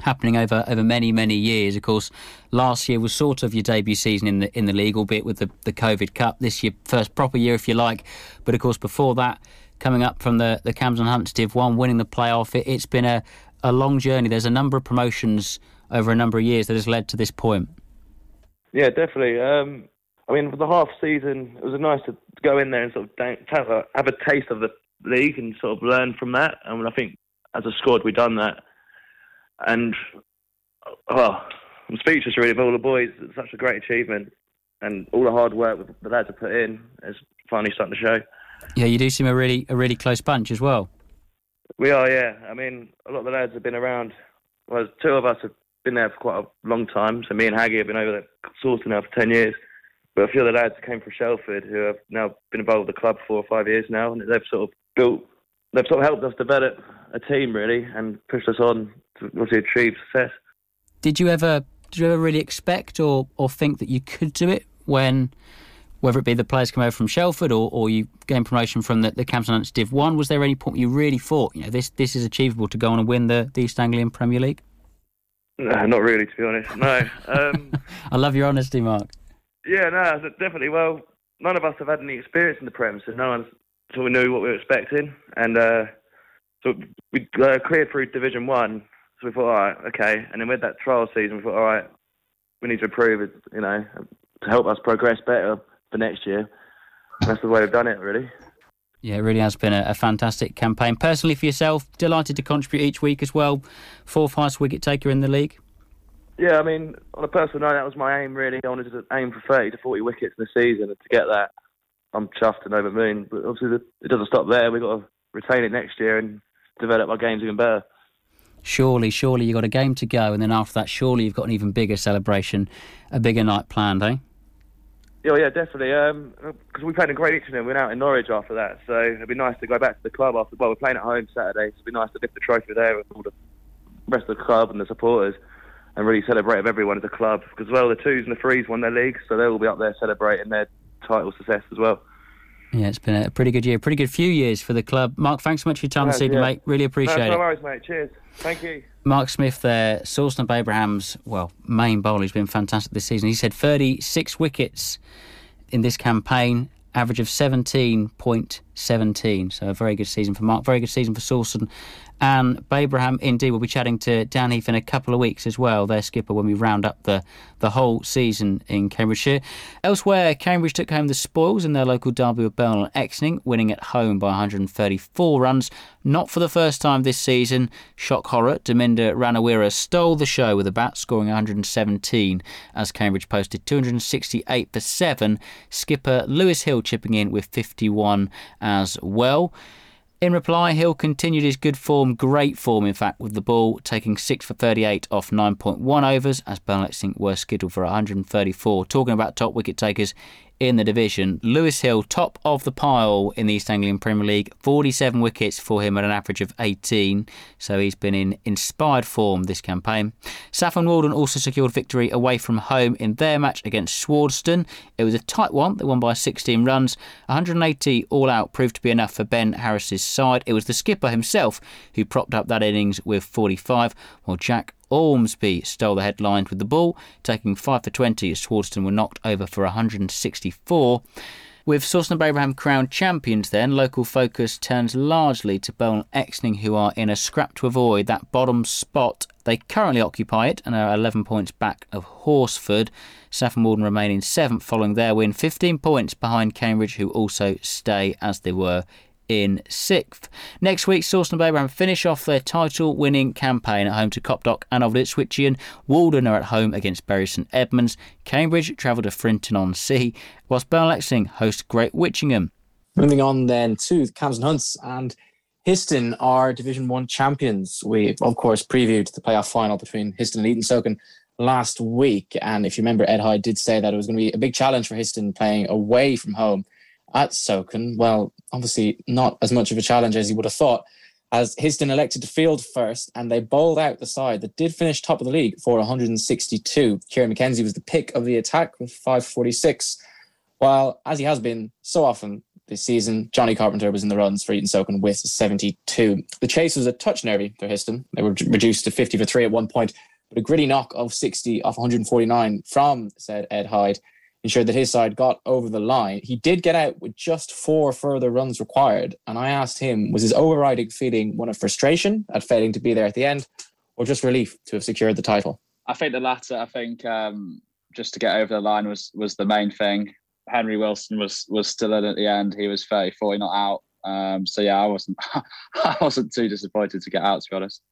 happening over over many many years. Of course, last year was sort of your debut season in the in the league, albeit with the the COVID Cup. This year, first proper year, if you like. But of course, before that, coming up from the the Cams and Hunts Div One, winning the playoff, it, it's been a a long journey. There's a number of promotions over a number of years that has led to this point. Yeah, definitely. Um, I mean, for the half season, it was nice to go in there and sort of have a, have a taste of the league and sort of learn from that. I And I think as a squad, we've done that. And oh, I'm speechless really of all the boys. It's such a great achievement, and all the hard work the lads have put in is finally starting to show. Yeah, you do seem a really a really close bunch as well. We are, yeah. I mean, a lot of the lads have been around. Well, two of us have been there for quite a long time. So me and Haggy have been over there sorting now for ten years. But a few of the lads came from Shelford who have now been involved with the club for four or five years now, and they've sort of built, they've sort of helped us develop a team really and pushed us on to obviously achieve success. Did you ever, did you ever really expect or or think that you could do it when? Whether it be the players come over from Shelford or, or you gain promotion from the, the Camden Div 1, was there any point you really thought, you know, this this is achievable to go on and win the, the East Anglian Premier League? No, not really, to be honest. No. Um, I love your honesty, Mark. Yeah, no, definitely. Well, none of us have had any experience in the Prem, so no one sort of knew what we were expecting. And uh, so we uh, cleared through Division 1, so we thought, all right, okay. And then with that trial season, we thought, all right, we need to improve it, you know, to help us progress better for next year. And that's the way we've done it, really. Yeah, it really has been a, a, fantastic campaign. Personally, for yourself, delighted to contribute each week as well. Fourth highest wicket taker in the league. Yeah, I mean, on a personal note, that was my aim. Really, I wanted to aim for 30 to 40 wickets in the season, and to get that, I'm chuffed and over the moon. But obviously, it doesn't stop there. We've got to retain it next year and develop our games even better. Surely, surely you've got a game to go, and then after that, surely you've got an even bigger celebration, a bigger night planned, eh? Yeah, yeah, definitely. Because um, we played in Great Itchen and we went out in Norwich after that, so it'd be nice to go back to the club after. Well, we're playing at home Saturday, so it'd be nice to lift the trophy there with all the rest of the club and the supporters, and really celebrate with everyone at the club. Because well, the twos and the threes won their leagues, so they'll all be up there celebrating their title success as well. Yeah, it's been a pretty good year, pretty good few years for the club. Mark, thanks so much for your time this evening, yeah. mate. Really appreciate no, no it. No worries, mate. Cheers. Thank you. Mark Smith there, Sawston Babraham's, well, main bowler. He's been fantastic this season. He said 36 wickets in this campaign, average of 17.17. So a very good season for Mark, very good season for Sawston and Babraham. Indeed, we'll be chatting to Dan Heath in a couple of weeks as well, their skipper, when we round up the, the whole season in Cambridgeshire. Elsewhere, Cambridge took home the spoils in their local derby with Burwell and Exning, winning at home by 134 runs. Not for the first time this season. Shock horror, Daminda Ranawira stole the show with a bat, scoring 117 as Cambridge posted 268 for 7. Skipper Lewis Hill chipping in with 51 as well. In reply, Hill continued his good form, great form in fact, with the ball, taking 6 for 38 off 9.1 overs as Burnley were scheduled for 134. Talking about top wicket takers, in the division. Lewis Hill, top of the pile in the East Anglian Premier League, 47 wickets for him at an average of 18, so he's been in inspired form this campaign. Saffron Walden also secured victory away from home in their match against Swardeston. It was a tight one, they won by 16 runs. 180 all out proved to be enough for Ben Harris's side. It was the skipper himself who propped up that innings with 45, while Jack Ormsby stole the headlines with the ball, taking 5 for 20 as Swardeston were knocked over for 164. With Sawston Babraham crowned champions, then, local focus turns largely to Bowling Exning, who are in a scrap to avoid that bottom spot. They currently occupy it and are 11 points back of Horsford. Saffron Walden remain in seventh following their win, 15 points behind Cambridge, who also stay as they were in sixth. Next week, Sawston and Babraham finish off their title winning campaign at home to Copdock and Old Ipswichian. Walden are at home against Bury St Edmunds. Cambridge travel to Frinton on Sea, whilst Lexing host Great Witchingham. Moving on then to and Hunts and Histon are Division One champions. We, of course, previewed the playoff final between Histon and Eaton Socon last week. And if you remember, Ed Hyde did say that it was going to be a big challenge for Histon playing away from home at Socon. Well, obviously, not as much of a challenge as you would have thought, as Histon elected to field first and they bowled out the side that did finish top of the league for 162. Kieran McKenzie was the pick of the attack with 546. While, as he has been so often this season. Johnny Carpenter was in the runs for Eaton Socon with 72. The chase was a touch nervy for Histon. They were reduced to 50 for three at one point, but a gritty knock of 60 off 149 from, said Ed Hyde, ensured that his side got over the line. He did get out with just four further runs required. And I asked him, was his overriding feeling one of frustration at failing to be there at the end, or just relief to have secured the title? I think the latter. I think um, just to get over the line was was the main thing. Henry Wilson was was still in at the end. He was 34 not out. Um, so yeah, I wasn't I wasn't too disappointed to get out. To be honest.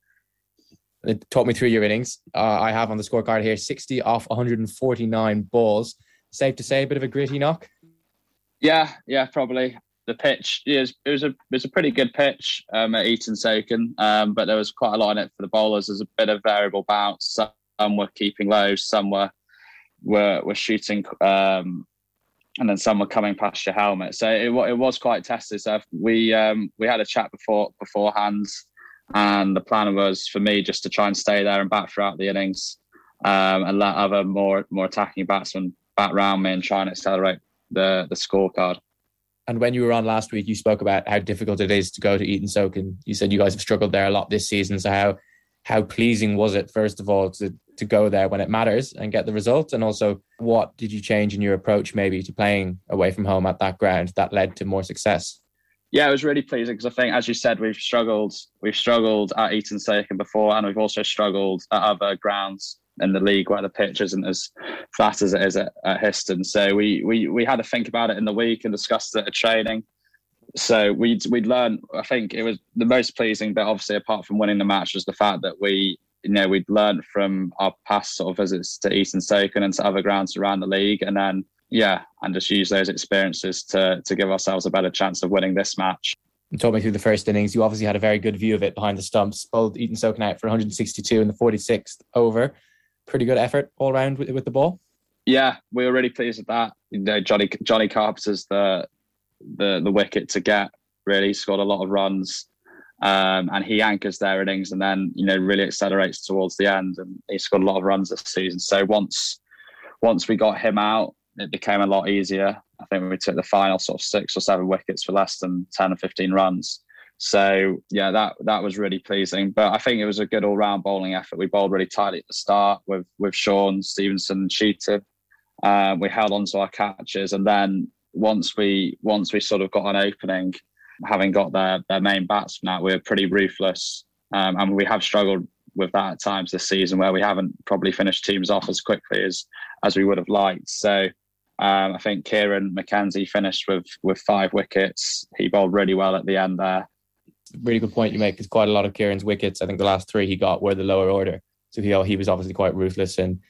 It talk me through your innings. Uh, I have on the scorecard here 60 off 149 balls. Safe to say, a bit of a gritty knock. Yeah, yeah, probably. The pitch yeah, it, was, it was a it was a pretty good pitch um, at Eaton Socon, um, but there was quite a lot in it for the bowlers. There's a bit of variable bounce. Some were keeping low, some were were were shooting um, and then some were coming past your helmet. So it, it was quite tested. So we um, we had a chat before beforehand, and the plan was for me just to try and stay there and bat throughout the innings, um, and let other more more attacking batsmen bat round me and try and accelerate the the scorecard. And when you were on last week, you spoke about how difficult it is to go to Eaton Socon. You said you guys have struggled there a lot this season. So how how pleasing was it, first of all, to to go there when it matters and get the result? And also, what did you change in your approach maybe to playing away from home at that ground that led to more success? Yeah, it was really pleasing because I think, as you said, we've struggled. We've struggled at Eaton Socon before, and we've also struggled at other grounds in the league where the pitch isn't as flat as it is at, at Histon. So we we we had to think about it in the week and discussed it at training. So we'd we'd learned. I think it was the most pleasing bit, obviously, apart from winning the match, was the fact that we you know we'd learned from our past sort of visits to Eaton Socon and to other grounds around the league, and then yeah, and just use those experiences to to give ourselves a better chance of winning this match. You told me through the first innings, you obviously had a very good view of it behind the stumps. Bowled Eaton Socon out for 162 in the 46th over. Pretty good effort all round with, with the ball. Yeah, we were really pleased with that. You know, Johnny Johnny Carpenter's the the the wicket to get. Really scored a lot of runs um, and he anchors their innings and then you know really accelerates towards the end and he scored a lot of runs this season so once once we got him out it became a lot easier i think we took the final sort of six or seven wickets for less than 10 or 15 runs so yeah that that was really pleasing but i think it was a good all-round bowling effort we bowled really tightly at the start with with sean stevenson cheated uh, we held on to our catches and then once we once we sort of got an opening having got their their main batsmen out, we were pretty ruthless, um, and we have struggled with that at times this season, where we haven't probably finished teams off as quickly as as we would have liked. So. Um, I think Kieran McKenzie finished with with five wickets. He bowled really well at the end there. Really good point you make. Because quite a lot of Kieran's wickets, I think the last three he got were the lower order. So he he was obviously quite ruthless in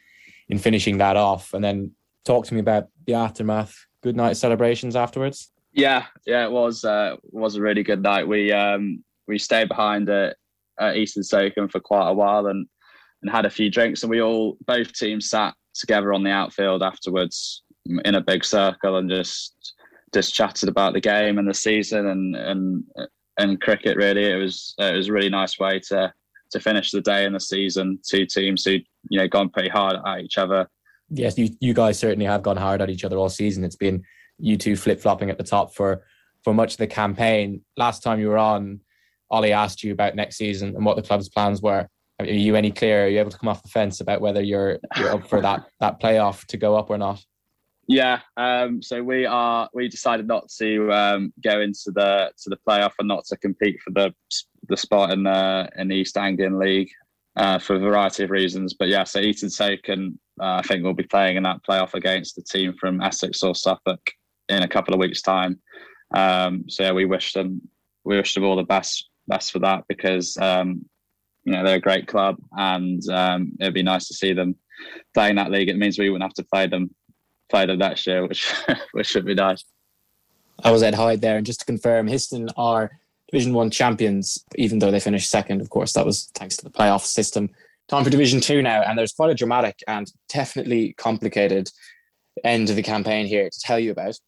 in finishing that off. And then talk to me about the aftermath. Good night celebrations afterwards. Yeah, yeah, it was uh, was a really good night. We um, we stayed behind at, at Eaton Socon for quite a while and and had a few drinks, and we all both teams sat together on the outfield afterwards in a big circle and just just chatted about the game and the season and and and cricket. Really, it was uh, it was a really nice way to to finish the day and the season. Two teams who you know gone pretty hard at each other. Yes, you you guys certainly have gone hard at each other all season. It's been you two flip flopping at the top for for much of the campaign. Last time you were on, Ollie asked you about next season and what the club's plans were. Are you any clearer? Are you able to come off the fence about whether you're you're up for that that playoff to go up or not? Yeah, um, so we are. We decided not to um, go into the to the playoff and not to compete for the the spot in the in the East Anglian League uh, for a variety of reasons. But yeah, so Eaton Socon, uh, I think we'll be playing in that playoff against the team from Essex or Suffolk in a couple of weeks' time. Um, so yeah, we wish them we wish them all the best best for that because um, you know they're a great club and um, it'd be nice to see them playing that league. It means we wouldn't have to play them play them next year, which which should be nice. I was Ed Hyde there, and just to confirm, Histon are Division One champions, even though they finished second. Of course, that was thanks to the playoff system. Time for Division Two now, and there's quite a dramatic and definitely complicated end of the campaign here to tell you about.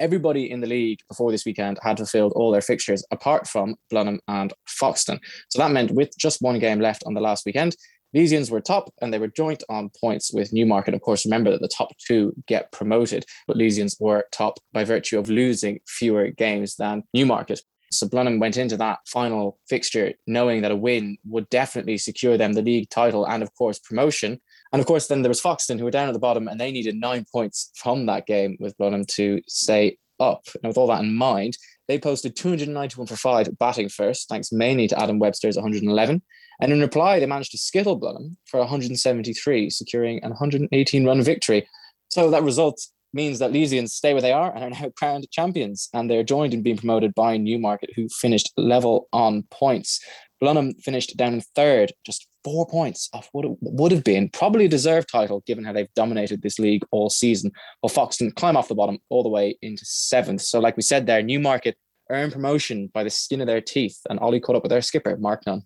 Everybody in the league before this weekend had fulfilled all their fixtures apart from Blenheim and Foxton. So that meant with just one game left on the last weekend, Leysians were top and they were joint on points with Newmarket. Of course, remember that the top two get promoted, but Leysians were top by virtue of losing fewer games than Newmarket. So Blenheim went into that final fixture knowing that a win would definitely secure them the league title and, of course, promotion. And of course, then there was Foxton who were down at the bottom and they needed nine points from that game with Blenheim to stay up. And with all that in mind, they posted 291 for five batting first, thanks mainly to Adam Webster's 111. And in reply, they managed to skittle Blenheim for 173, securing an 118 run victory. So that result means that Leysians stay where they are and are now crowned champions. And they're joined in being promoted by Newmarket, who finished level on points. Blenheim finished down in third, just four points off what would have been probably a deserved title given how they've dominated this league all season. While Foxton climb off the bottom all the way into seventh. So, like we said there, Newmarket earned promotion by the skin of their teeth. And Ollie caught up with their skipper, Mark Nunn.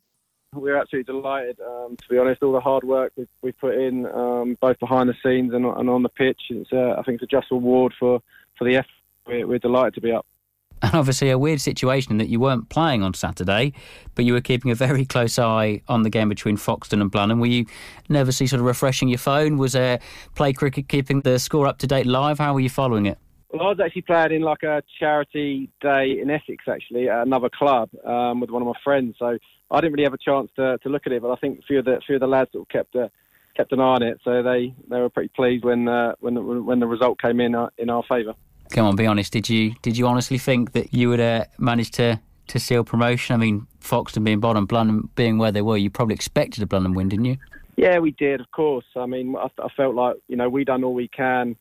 We're absolutely delighted. Um, to be honest, all the hard work we've, we put in, um, both behind the scenes and, and on the pitch, it's, uh, I think it's a just reward for, for the effort. We're, we're delighted to be up. And obviously, a weird situation that you weren't playing on Saturday, but you were keeping a very close eye on the game between Foxton and Blenheim. Were you nervously sort of refreshing your phone? Was uh, Play Cricket keeping the score up to date live? How were you following it? Well, I was actually playing in like a charity day in Essex, actually, at another club um, with one of my friends. So I didn't really have a chance to, to look at it, but I think a few of the few of the lads sort of kept uh, kept an eye on it. So they, they were pretty pleased when uh, when the, when the result came in uh, in our favour. Come on, be honest. Did you did you honestly think that you would uh, manage to to seal promotion? I mean, Foxton being bottom, Blenheim being where they were, you probably expected a Blenheim win, didn't you? Yeah, we did, of course. I mean, I, I felt like you know we done all we can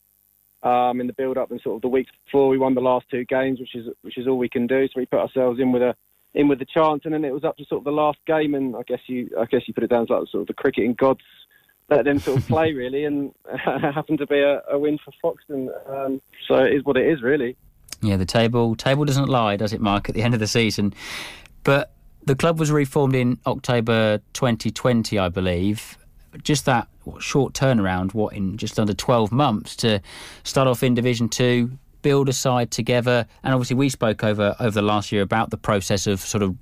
um, in the build up and sort of the weeks before we won the last two games, which is which is all we can do. So we put ourselves in with a in with the chance, and then it was up to sort of the last game, and I guess you I guess you put it down as like sort of the cricketing gods let them sort of play really, and happened to be a, a win for Foxton. Um, so it is what it is, really. Yeah, the table table doesn't lie, does it, Mark? At the end of the season, but the club was reformed in October 2020, I believe. Just that short turnaround, what in just under 12 months to start off in Division Two, build a side together, and obviously we spoke over over the last year about the process of sort of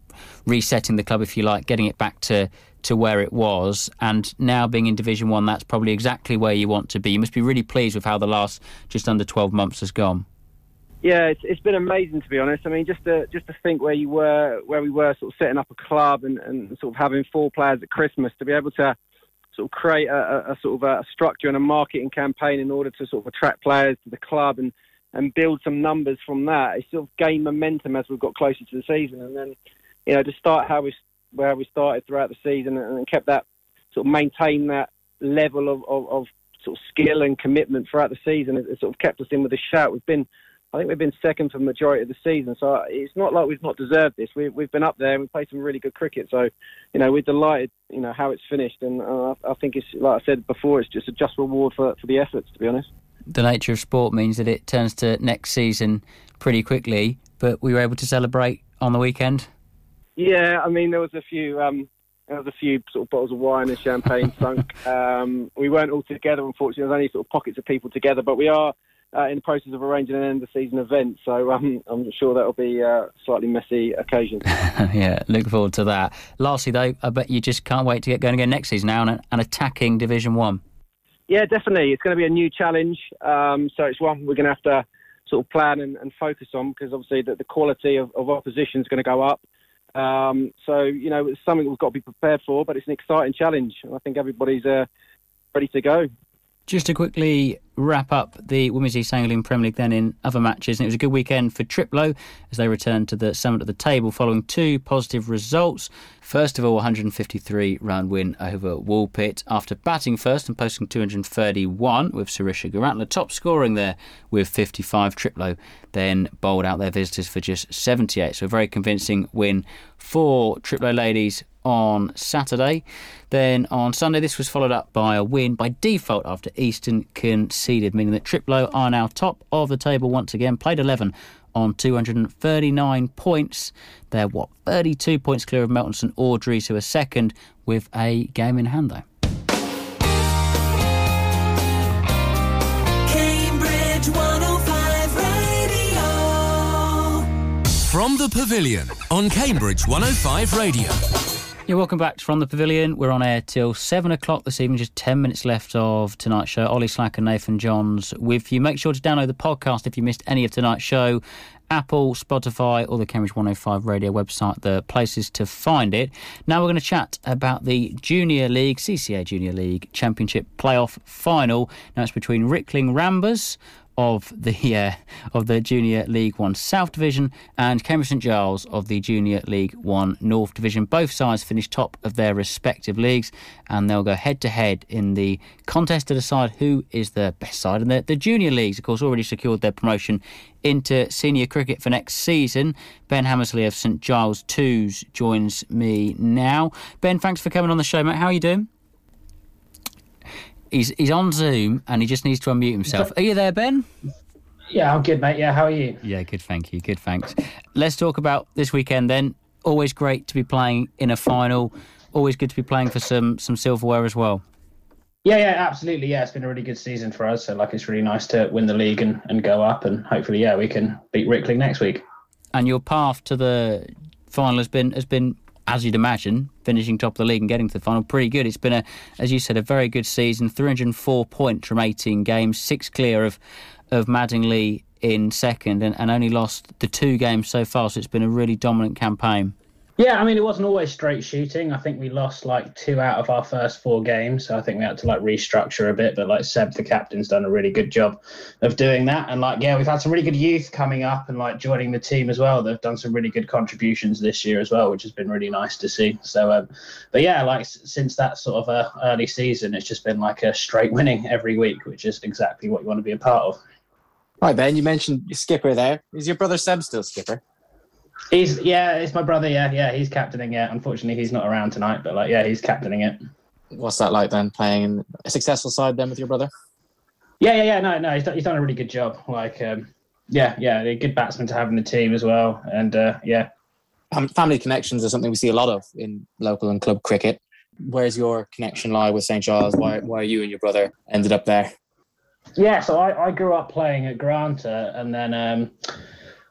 resetting the club, if you like, getting it back to to where it was, and now being in Division One, that's probably exactly where you want to be. You must be really pleased with how the last just under 12 months has gone. Yeah, it's, it's been amazing to be honest. I mean, just to just to think where you were, where we were, sort of setting up a club and, and sort of having four players at Christmas to be able to sort of create a, a sort of a structure and a marketing campaign in order to sort of attract players to the club and and build some numbers from that. It sort of gained momentum as we've got closer to the season, and then you know to start how we where we started throughout the season and kept that sort of maintain that level of, of, of sort of skill and commitment throughout the season. It, it, sort of kept us in with a shout. We've been, I think we've been second for the majority of the season. So it's not like we've not deserved this. We, we've been up there and we've played some really good cricket. So, you know, we're delighted, you know, how it's finished. And uh, I think it's, like I said before, it's just a just reward for, for the efforts, to be honest. The nature of sport means that it turns to next season pretty quickly, but we were able to celebrate on the weekend. Yeah, I mean, there was a few. Um, there was a few sort of bottles of wine and champagne sunk. Um, we weren't all together, unfortunately. There was only sort of pockets of people together, but we are uh, in the process of arranging an end of season event. So um, I'm sure that'll be a slightly messy occasion. yeah, look forward to that. Lastly, though, I bet you just can't wait to get going again next season now and, and attacking Division One. Yeah, definitely. It's going to be a new challenge. Um, so it's one we're going to have to sort of plan and, and focus on because obviously the, the quality of, of opposition is going to go up. Um, so, you know, it's something we've got to be prepared for, but it's an exciting challenge. I think everybody's uh, ready to go. Just to quickly wrap up the Women's East Anglian Premier League then in other matches. And it was a good weekend for Triplow as they returned to the summit of the table following two positive results. First of all, 153 round win over Woolpit after batting first and posting 231 with Sarisha Garantler top scoring there with 55. Triplow then bowled out their visitors for just 78. So a very convincing win for Triplow ladies on Saturday. Then on Sunday, this was followed up by a win by default after Eastern conceded, meaning that Triplow are now top of the table once again. Played 11 on 239 points. They're what 32 points clear of Melton St Audrey's, who are second with a game in hand though. Cambridge 105 Radio. From the Pavilion on Cambridge 105 Radio. You're welcome back from the pavilion. We're on air till seven o'clock this evening. Just ten minutes left of tonight's show. Ollie Slack and Nathan Johns with you. Make sure to download the podcast if you missed any of tonight's show. Apple, Spotify, or the Cambridge 105 radio website, the places to find it. Now we're going to chat about the Junior League, CCA Junior League Championship playoff final. Now it's between Rickling Ramblers of the uh, of the Junior League One South Division and Cambridge St Giles of the Junior League One North Division. Both sides finished top of their respective leagues, and they'll go head to head in the contest to decide who is the best side. And the, the Junior Leagues, of course, already secured their promotion into senior cricket for next season. Ben Hammersley of St Giles Twos joins me now. Ben, thanks for coming on the show, mate. How are you doing? He's he's on Zoom and he just needs to unmute himself. Are you there, Ben? Yeah, I'm good, mate. Yeah, how are you? Yeah, good, thank you. Good, thanks. Let's talk about this weekend then. Always great to be playing in a final. Always good to be playing for some some silverware as well. Yeah, yeah, absolutely. Yeah, it's been a really good season for us. So, like, it's really nice to win the league and, and go up, and hopefully, yeah, we can beat Rickling next week. And your path to the final has been has been as you'd imagine, finishing top of the league and getting to the final, pretty good. It's been a, as you said, a very good season. 304 points from 18 games, six clear of of Madingley in second, and, and only lost the two games so far. So it's been a really dominant campaign. Yeah, I mean, it wasn't always straight shooting. I think we lost like two out of our first four games. So I think we had to like restructure a bit. But like Seb, the captain's done a really good job of doing that. And like, yeah, we've had some really good youth coming up and like joining the team as well. They've done some really good contributions this year as well, which has been really nice to see. So, um, but yeah, like since that sort of uh, early season, it's just been like a straight winning every week, which is exactly what you want to be a part of. Right, Ben, you mentioned skipper there. Is your brother Seb still skipper? He's yeah, it's my brother. Yeah, yeah, he's captaining it. Unfortunately, he's not around tonight, but like, yeah, he's captaining it. What's that like then, playing in a successful side then with your brother? Yeah, yeah, yeah. No, no, he's done, he's done a really good job. Like, um, yeah, yeah, a good batsman to have in the team as well, and uh, yeah. Um, family connections are something we see a lot of in local and club cricket. Where's your connection lie with St Giles? Why, why you and your brother ended up there? Yeah, so I, I grew up playing at Granta, and then um,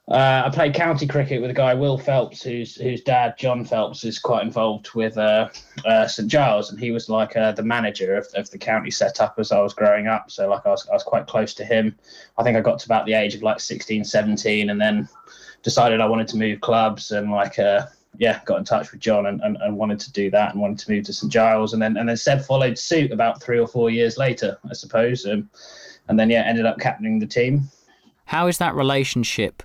uh, I played county cricket with a guy, Will Phelps, whose whose dad, John Phelps, is quite involved with uh, uh, St Giles, and he was like uh, the manager of, of the county setup as I was growing up. So like I was, I was quite close to him. I think I got to about the age of like 16, 17, and then decided I wanted to move clubs and like uh, yeah, got in touch with John and, and, and wanted to do that and wanted to move to St Giles, and then and then Seb followed suit about three or four years later, I suppose, um, and then yeah, ended up captaining the team. How is that relationship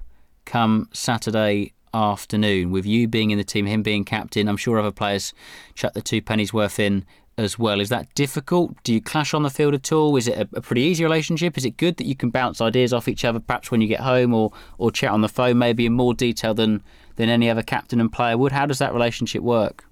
come Saturday afternoon with you being in the team, him being captain? I'm sure other players chuck the two pennies worth in as well. Is that difficult? Do you clash on the field at all? Is it a, a pretty easy relationship? Is it good that you can bounce ideas off each other, perhaps when you get home, or or chat on the phone, maybe in more detail than than any other captain and player would? How does that relationship work?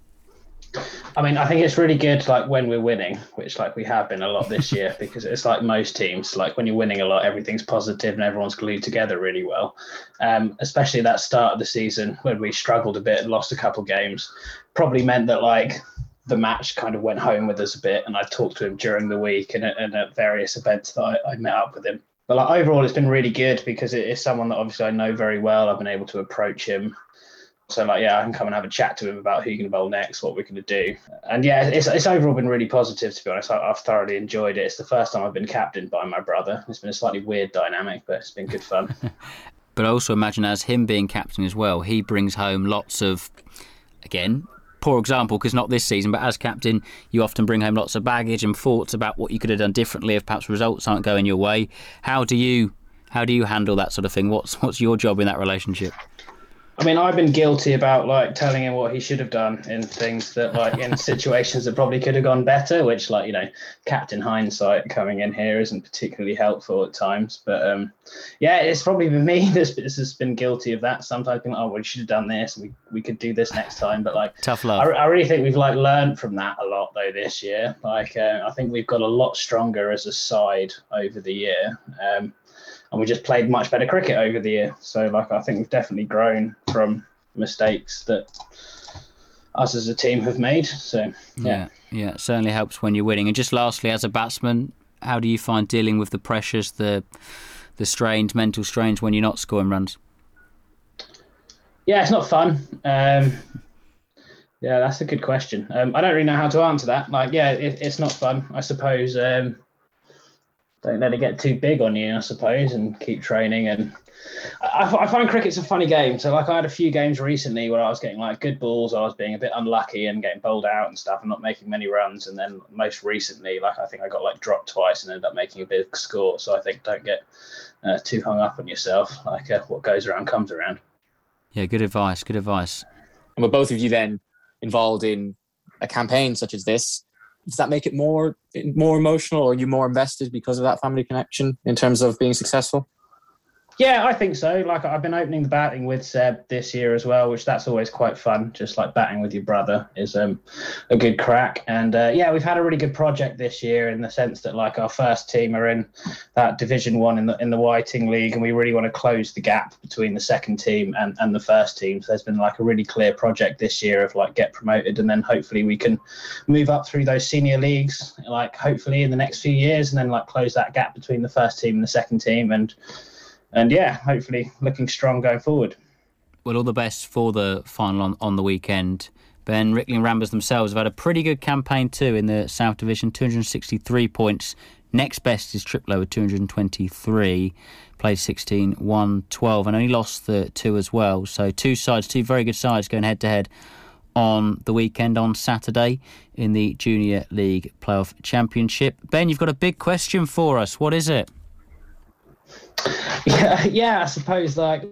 I mean, I think it's really good, like when we're winning, which like we have been a lot this year, because it's like most teams, like when you're winning a lot, everything's positive and everyone's glued together really well. Um, especially that start of the season when we struggled a bit and lost a couple games, probably meant that like the match kind of went home with us a bit. And I talked to him during the week and, and at various events that I, I met up with him. But like overall, it's been really good because it is someone that obviously I know very well. I've been able to approach him so I'm like, yeah, I can come and have a chat to him about who to bowl next, what we're going to do. And yeah, it's, it's overall been really positive, to be honest. I, I've thoroughly enjoyed it. It's the first time I've been captained by my brother. It's been a slightly weird dynamic, but it's been good fun. But I also imagine as him being captain as well, he brings home lots of, again, poor example because not this season, but as captain, you often bring home lots of baggage and thoughts about what you could have done differently if perhaps results aren't going your way. How do you how do you handle that sort of thing? What's what's your job in that relationship? I mean, I've been guilty about like telling him what he should have done in things that like in situations that probably could have gone better, which like, you know, captain hindsight coming in here isn't particularly helpful at times. But um yeah, it's probably been me that's, that's has been guilty of that. Sometimes being, oh, well, we should have done this. We we could do this next time. But like tough love. I, I really think we've like learned from that a lot though this year. Like uh, I think we've got a lot stronger as a side over the year. Um and we just played much better cricket over the year. So like I think we've definitely grown from mistakes that us as a team have made. So yeah, yeah, it certainly helps when you're winning. And just lastly, as a batsman, how do you find dealing with the pressures, the the strains, mental strains when you're not scoring runs? Yeah, it's not fun. Um, yeah, that's a good question. Um, I don't really know how to answer that. Like, yeah, it, it's not fun. I suppose um, don't let it get too big on you, I suppose, and keep training. And I, I, find cricket's a funny game. So, like, I had a few games recently where I was getting like good balls, I was being a bit unlucky and getting bowled out and stuff, and not making many runs. And then most recently, like, I think I got like dropped twice and ended up making a big score. So, I think don't get uh, too hung up on yourself. Like, uh, what goes around comes around. Yeah, good advice. Good advice. And with both of you then involved in a campaign such as this, does that make it more more emotional? Or are you more invested because of that family connection in terms of being successful yeah, I think so. Like I've been opening the batting with Seb this year as well, which that's always quite fun. Just like batting with your brother is um, a good crack. And uh, yeah, we've had a really good project this year in the sense that like our first team are in that Division One in the in the Whiting League, and we really want to close the gap between the second team and and the first team. So there's been like a really clear project this year of like get promoted, and then hopefully we can move up through those senior leagues, like hopefully in the next few years, and then like close that gap between the first team and the second team and and yeah, hopefully looking strong going forward. Well, all the best for the final on, on the weekend. Ben Rickling Ramblers themselves have had a pretty good campaign too in the South Division, 263 points. Next best is Triplow with 223. Played 16, won 12, and only lost the two as well. So two sides, two very good sides going head to head on the weekend on Saturday in the Junior League Playoff Championship. Ben, you've got a big question for us. What is it? Yeah, yeah. I suppose like,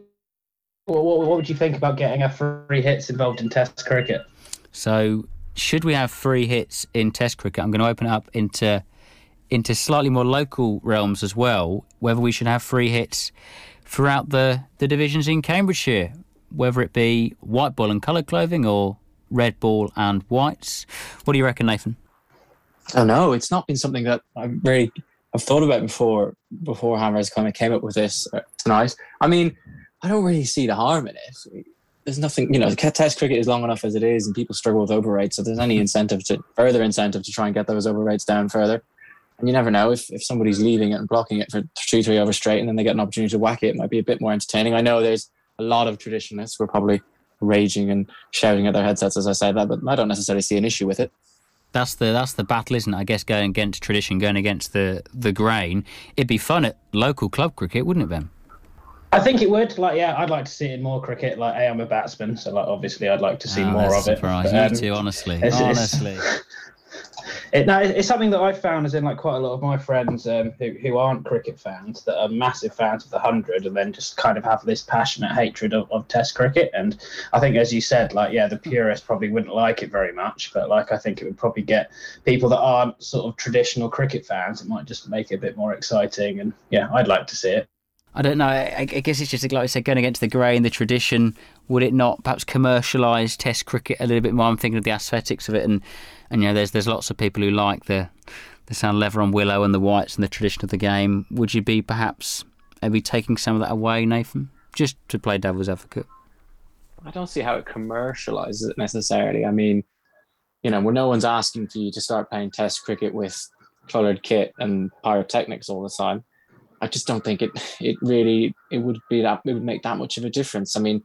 what, what, what would you think about getting a free hits involved in Test cricket? So, should we have free hits in Test cricket? I'm going to open it up into into slightly more local realms as well. Whether we should have free hits throughout the the divisions in Cambridgeshire, whether it be white ball and coloured clothing or red ball and whites. What do you reckon, Nathan? Oh no, it's not been something that I'm really I've thought about before before Hammers kind of came up with this uh, tonight. I mean, I don't really see the harm in it. There's nothing, you know, Test cricket is long enough as it is, and people struggle with over rates. So there's any incentive to further incentive to try and get those over rates down further. And you never know if, if somebody's leaving it and blocking it for two, three over straight, and then they get an opportunity to whack it, it might be a bit more entertaining. I know there's a lot of traditionalists who are probably raging and shouting at their headsets as I say that, but I don't necessarily see an issue with it that's the that's the battle, isn't it? I guess going against tradition, going against the the grain. It'd be fun at local club cricket, wouldn't it, Ben? I think it would. Like, yeah, I'd like to see it in more cricket. Like, hey, I'm a batsman, so like, obviously, I'd like to see oh, more of it. But, um, Me too, honestly. It's, honestly. It's, it, it's something that I've found as in like quite a lot of my friends um, who, who aren't cricket fans that are massive fans of the hundred and then just kind of have this passionate hatred of, of Test cricket. And I think, as you said, like yeah, the purists probably wouldn't like it very much, but like I think it would probably get people that aren't sort of traditional cricket fans. It might just make it a bit more exciting. And yeah, I'd like to see it. I don't know. I, I guess it's just like I said, going against the grain, the tradition. Would it not perhaps commercialise Test cricket a little bit more? I'm thinking of the aesthetics of it, and and you know, there's there's lots of people who like the the sound leather on willow and the whites and the tradition of the game. Would you be perhaps maybe taking some of that away, Nathan, just to play devil's advocate? I don't see how it commercializes it necessarily. I mean, you know, when no one's asking for you to start playing Test cricket with coloured kit and pyrotechnics all the time. I just don't think it it really it would be that it would make that much of a difference. I mean,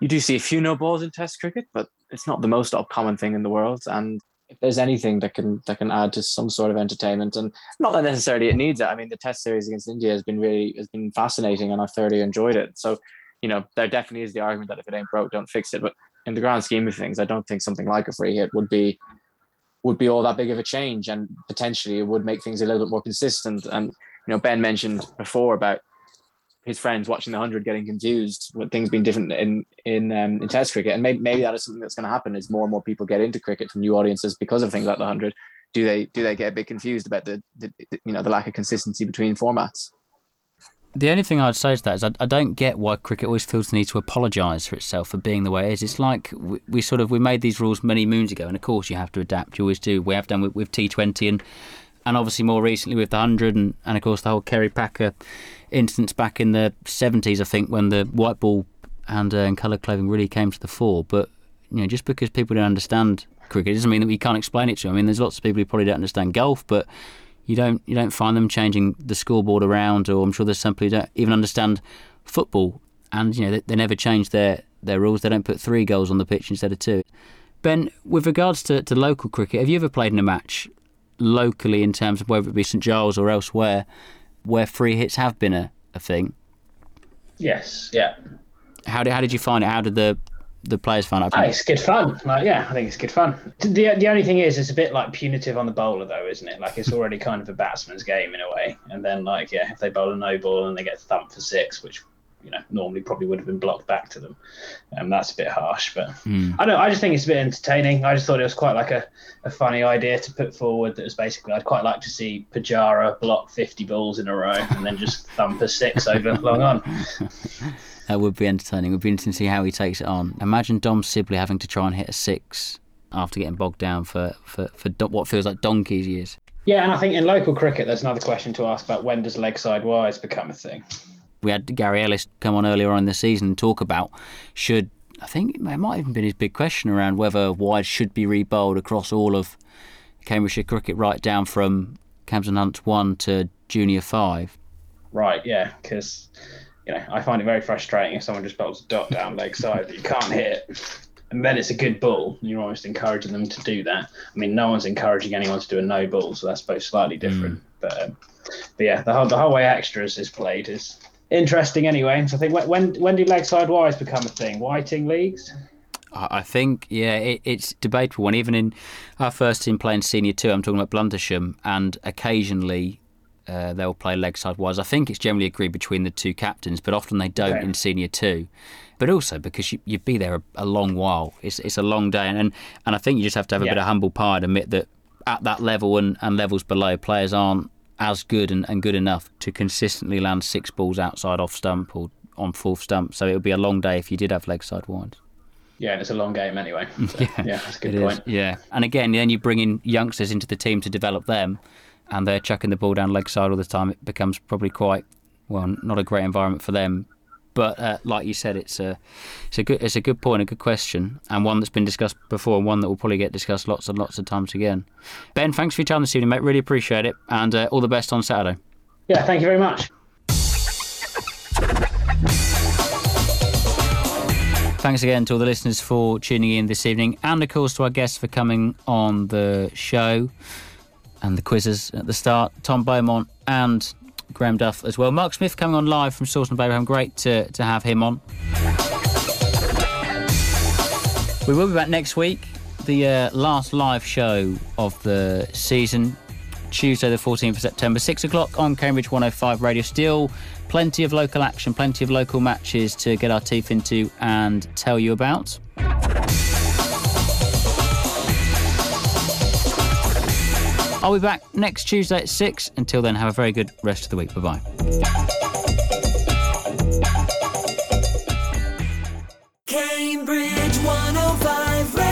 you do see a few no balls in Test cricket, but it's not the most common thing in the world. And if there's anything that can that can add to some sort of entertainment, and not that necessarily it needs it. I mean, the Test series against India has been really has been fascinating, and I've thoroughly enjoyed it. So, you know, there definitely is the argument that if it ain't broke, don't fix it. But in the grand scheme of things, I don't think something like a free hit would be would be all that big of a change, and potentially it would make things a little bit more consistent. And you know, Ben mentioned before about his friends watching the hundred getting confused with things being different in in um, in Test cricket, and maybe maybe that is something that's going to happen as more and more people get into cricket from new audiences because of things like the hundred. Do they do they get a bit confused about the, the you know the lack of consistency between formats? The only thing I'd say to that is I, I don't get why cricket always feels the need to apologise for itself for being the way it is. It's like we, we, sort of we made these rules many moons ago, and of course you have to adapt. You always do. We have done with, with T20 and and obviously more recently with the hundred, and, and of course the whole Kerry Packer instance back in the seventies. I think when the white ball and, uh, and colour clothing really came to the fore. But you know, just because people don't understand cricket doesn't mean that we can't explain it to them. I mean, there's lots of people who probably don't understand golf, but you don't you don't find them changing the scoreboard around, or I'm sure there's some people who don't even understand football, and you know they, they never change their their rules. They don't put three goals on the pitch instead of two. Ben, with regards to, to local cricket, have you ever played in a match locally in terms of whether it be St Giles or elsewhere, where free hits have been a, a thing? Yes, yeah. How did how did you find it? How did the the players find it? Oh, it's good fun. Like, yeah, I think it's good fun. The the only thing is, it's a bit like punitive on the bowler, though, isn't it? Like, it's already kind of a batsman's game in a way. And then, like, yeah, if they bowl a no ball and they get thumped for six, which you know normally probably would have been blocked back to them, um, that's a bit harsh. But Hmm. I don't. I just think it's a bit entertaining. I just thought it was quite like a, a funny idea to put forward. That was basically, I'd quite like to see Pujara block fifty balls in a row and then just thump a six over long on. That would be entertaining. It would be interesting to see how he takes it on. Imagine Dom Sibley having to try and hit a six after getting bogged down for, for, for do- what feels like donkey's years. Yeah, and I think in local cricket, there's another question to ask about when does leg side wise become a thing? We had Gary Ellis come on earlier on in the season and talk about should, I think it might even been his big question around whether wide should be rebowled across all of Cambridgeshire cricket right down from Cams and Hunts 1 to Junior 5. Right, yeah, because you know I find it very frustrating if someone just bowls a dot down leg side that you can't hit, and then it's a good ball. You're almost encouraging them to do that. I mean, no one's encouraging anyone to do a no ball, so that's both slightly different. But, um, but yeah, the whole the whole way extras is played is interesting anyway. So I think when when, when do leg side wise become a thing? Whiting leagues. I think, yeah, it, it's debatable. And even in our first team playing senior two, I'm talking about Bluntisham, and occasionally uh, they'll play leg side wise. I think it's generally agreed between the two captains, but often they don't Okay. in senior two. But also because you, you'd be there a, a long while. It's, it's a long day. And, and, and I think you just have to have a Yeah. bit of humble pie and admit that at that level and, and levels below, players aren't as good and, and good enough to consistently land six balls outside off stump or on fourth stump. So it would be a long day if you did have leg side wide. Yeah, and it's a long game anyway. So, yeah. that's a good It is, point. yeah. And again, then you bring in youngsters into the team to develop them, and they're chucking the ball down leg side all the time. It becomes probably quite well, not a great environment for them. But uh, like you said, it's a it's a good it's a good point, a good question, and one that's been discussed before, and one that will probably get discussed lots and lots of times again. Ben, thanks for your time this evening, mate. Really appreciate it, and uh, all the best on Saturday. Yeah, thank you very much. Thanks again to all the listeners for tuning in this evening, and of course to our guests for coming on the show and the quizzes at the start. Tom Beaumont and Graham Duff as well. Mark Smith coming on live from Sawston and Babraham. Great to, to have him on. We will be back next week, the uh, last live show of the season, Tuesday, the 14th of September, 6 o'clock on Cambridge 105 Radio. Still plenty of local action, plenty of local matches to get our teeth into and tell you about. I'll be back next Tuesday at 6. Until then, have a very good rest of the week. Bye bye. Cambridge 105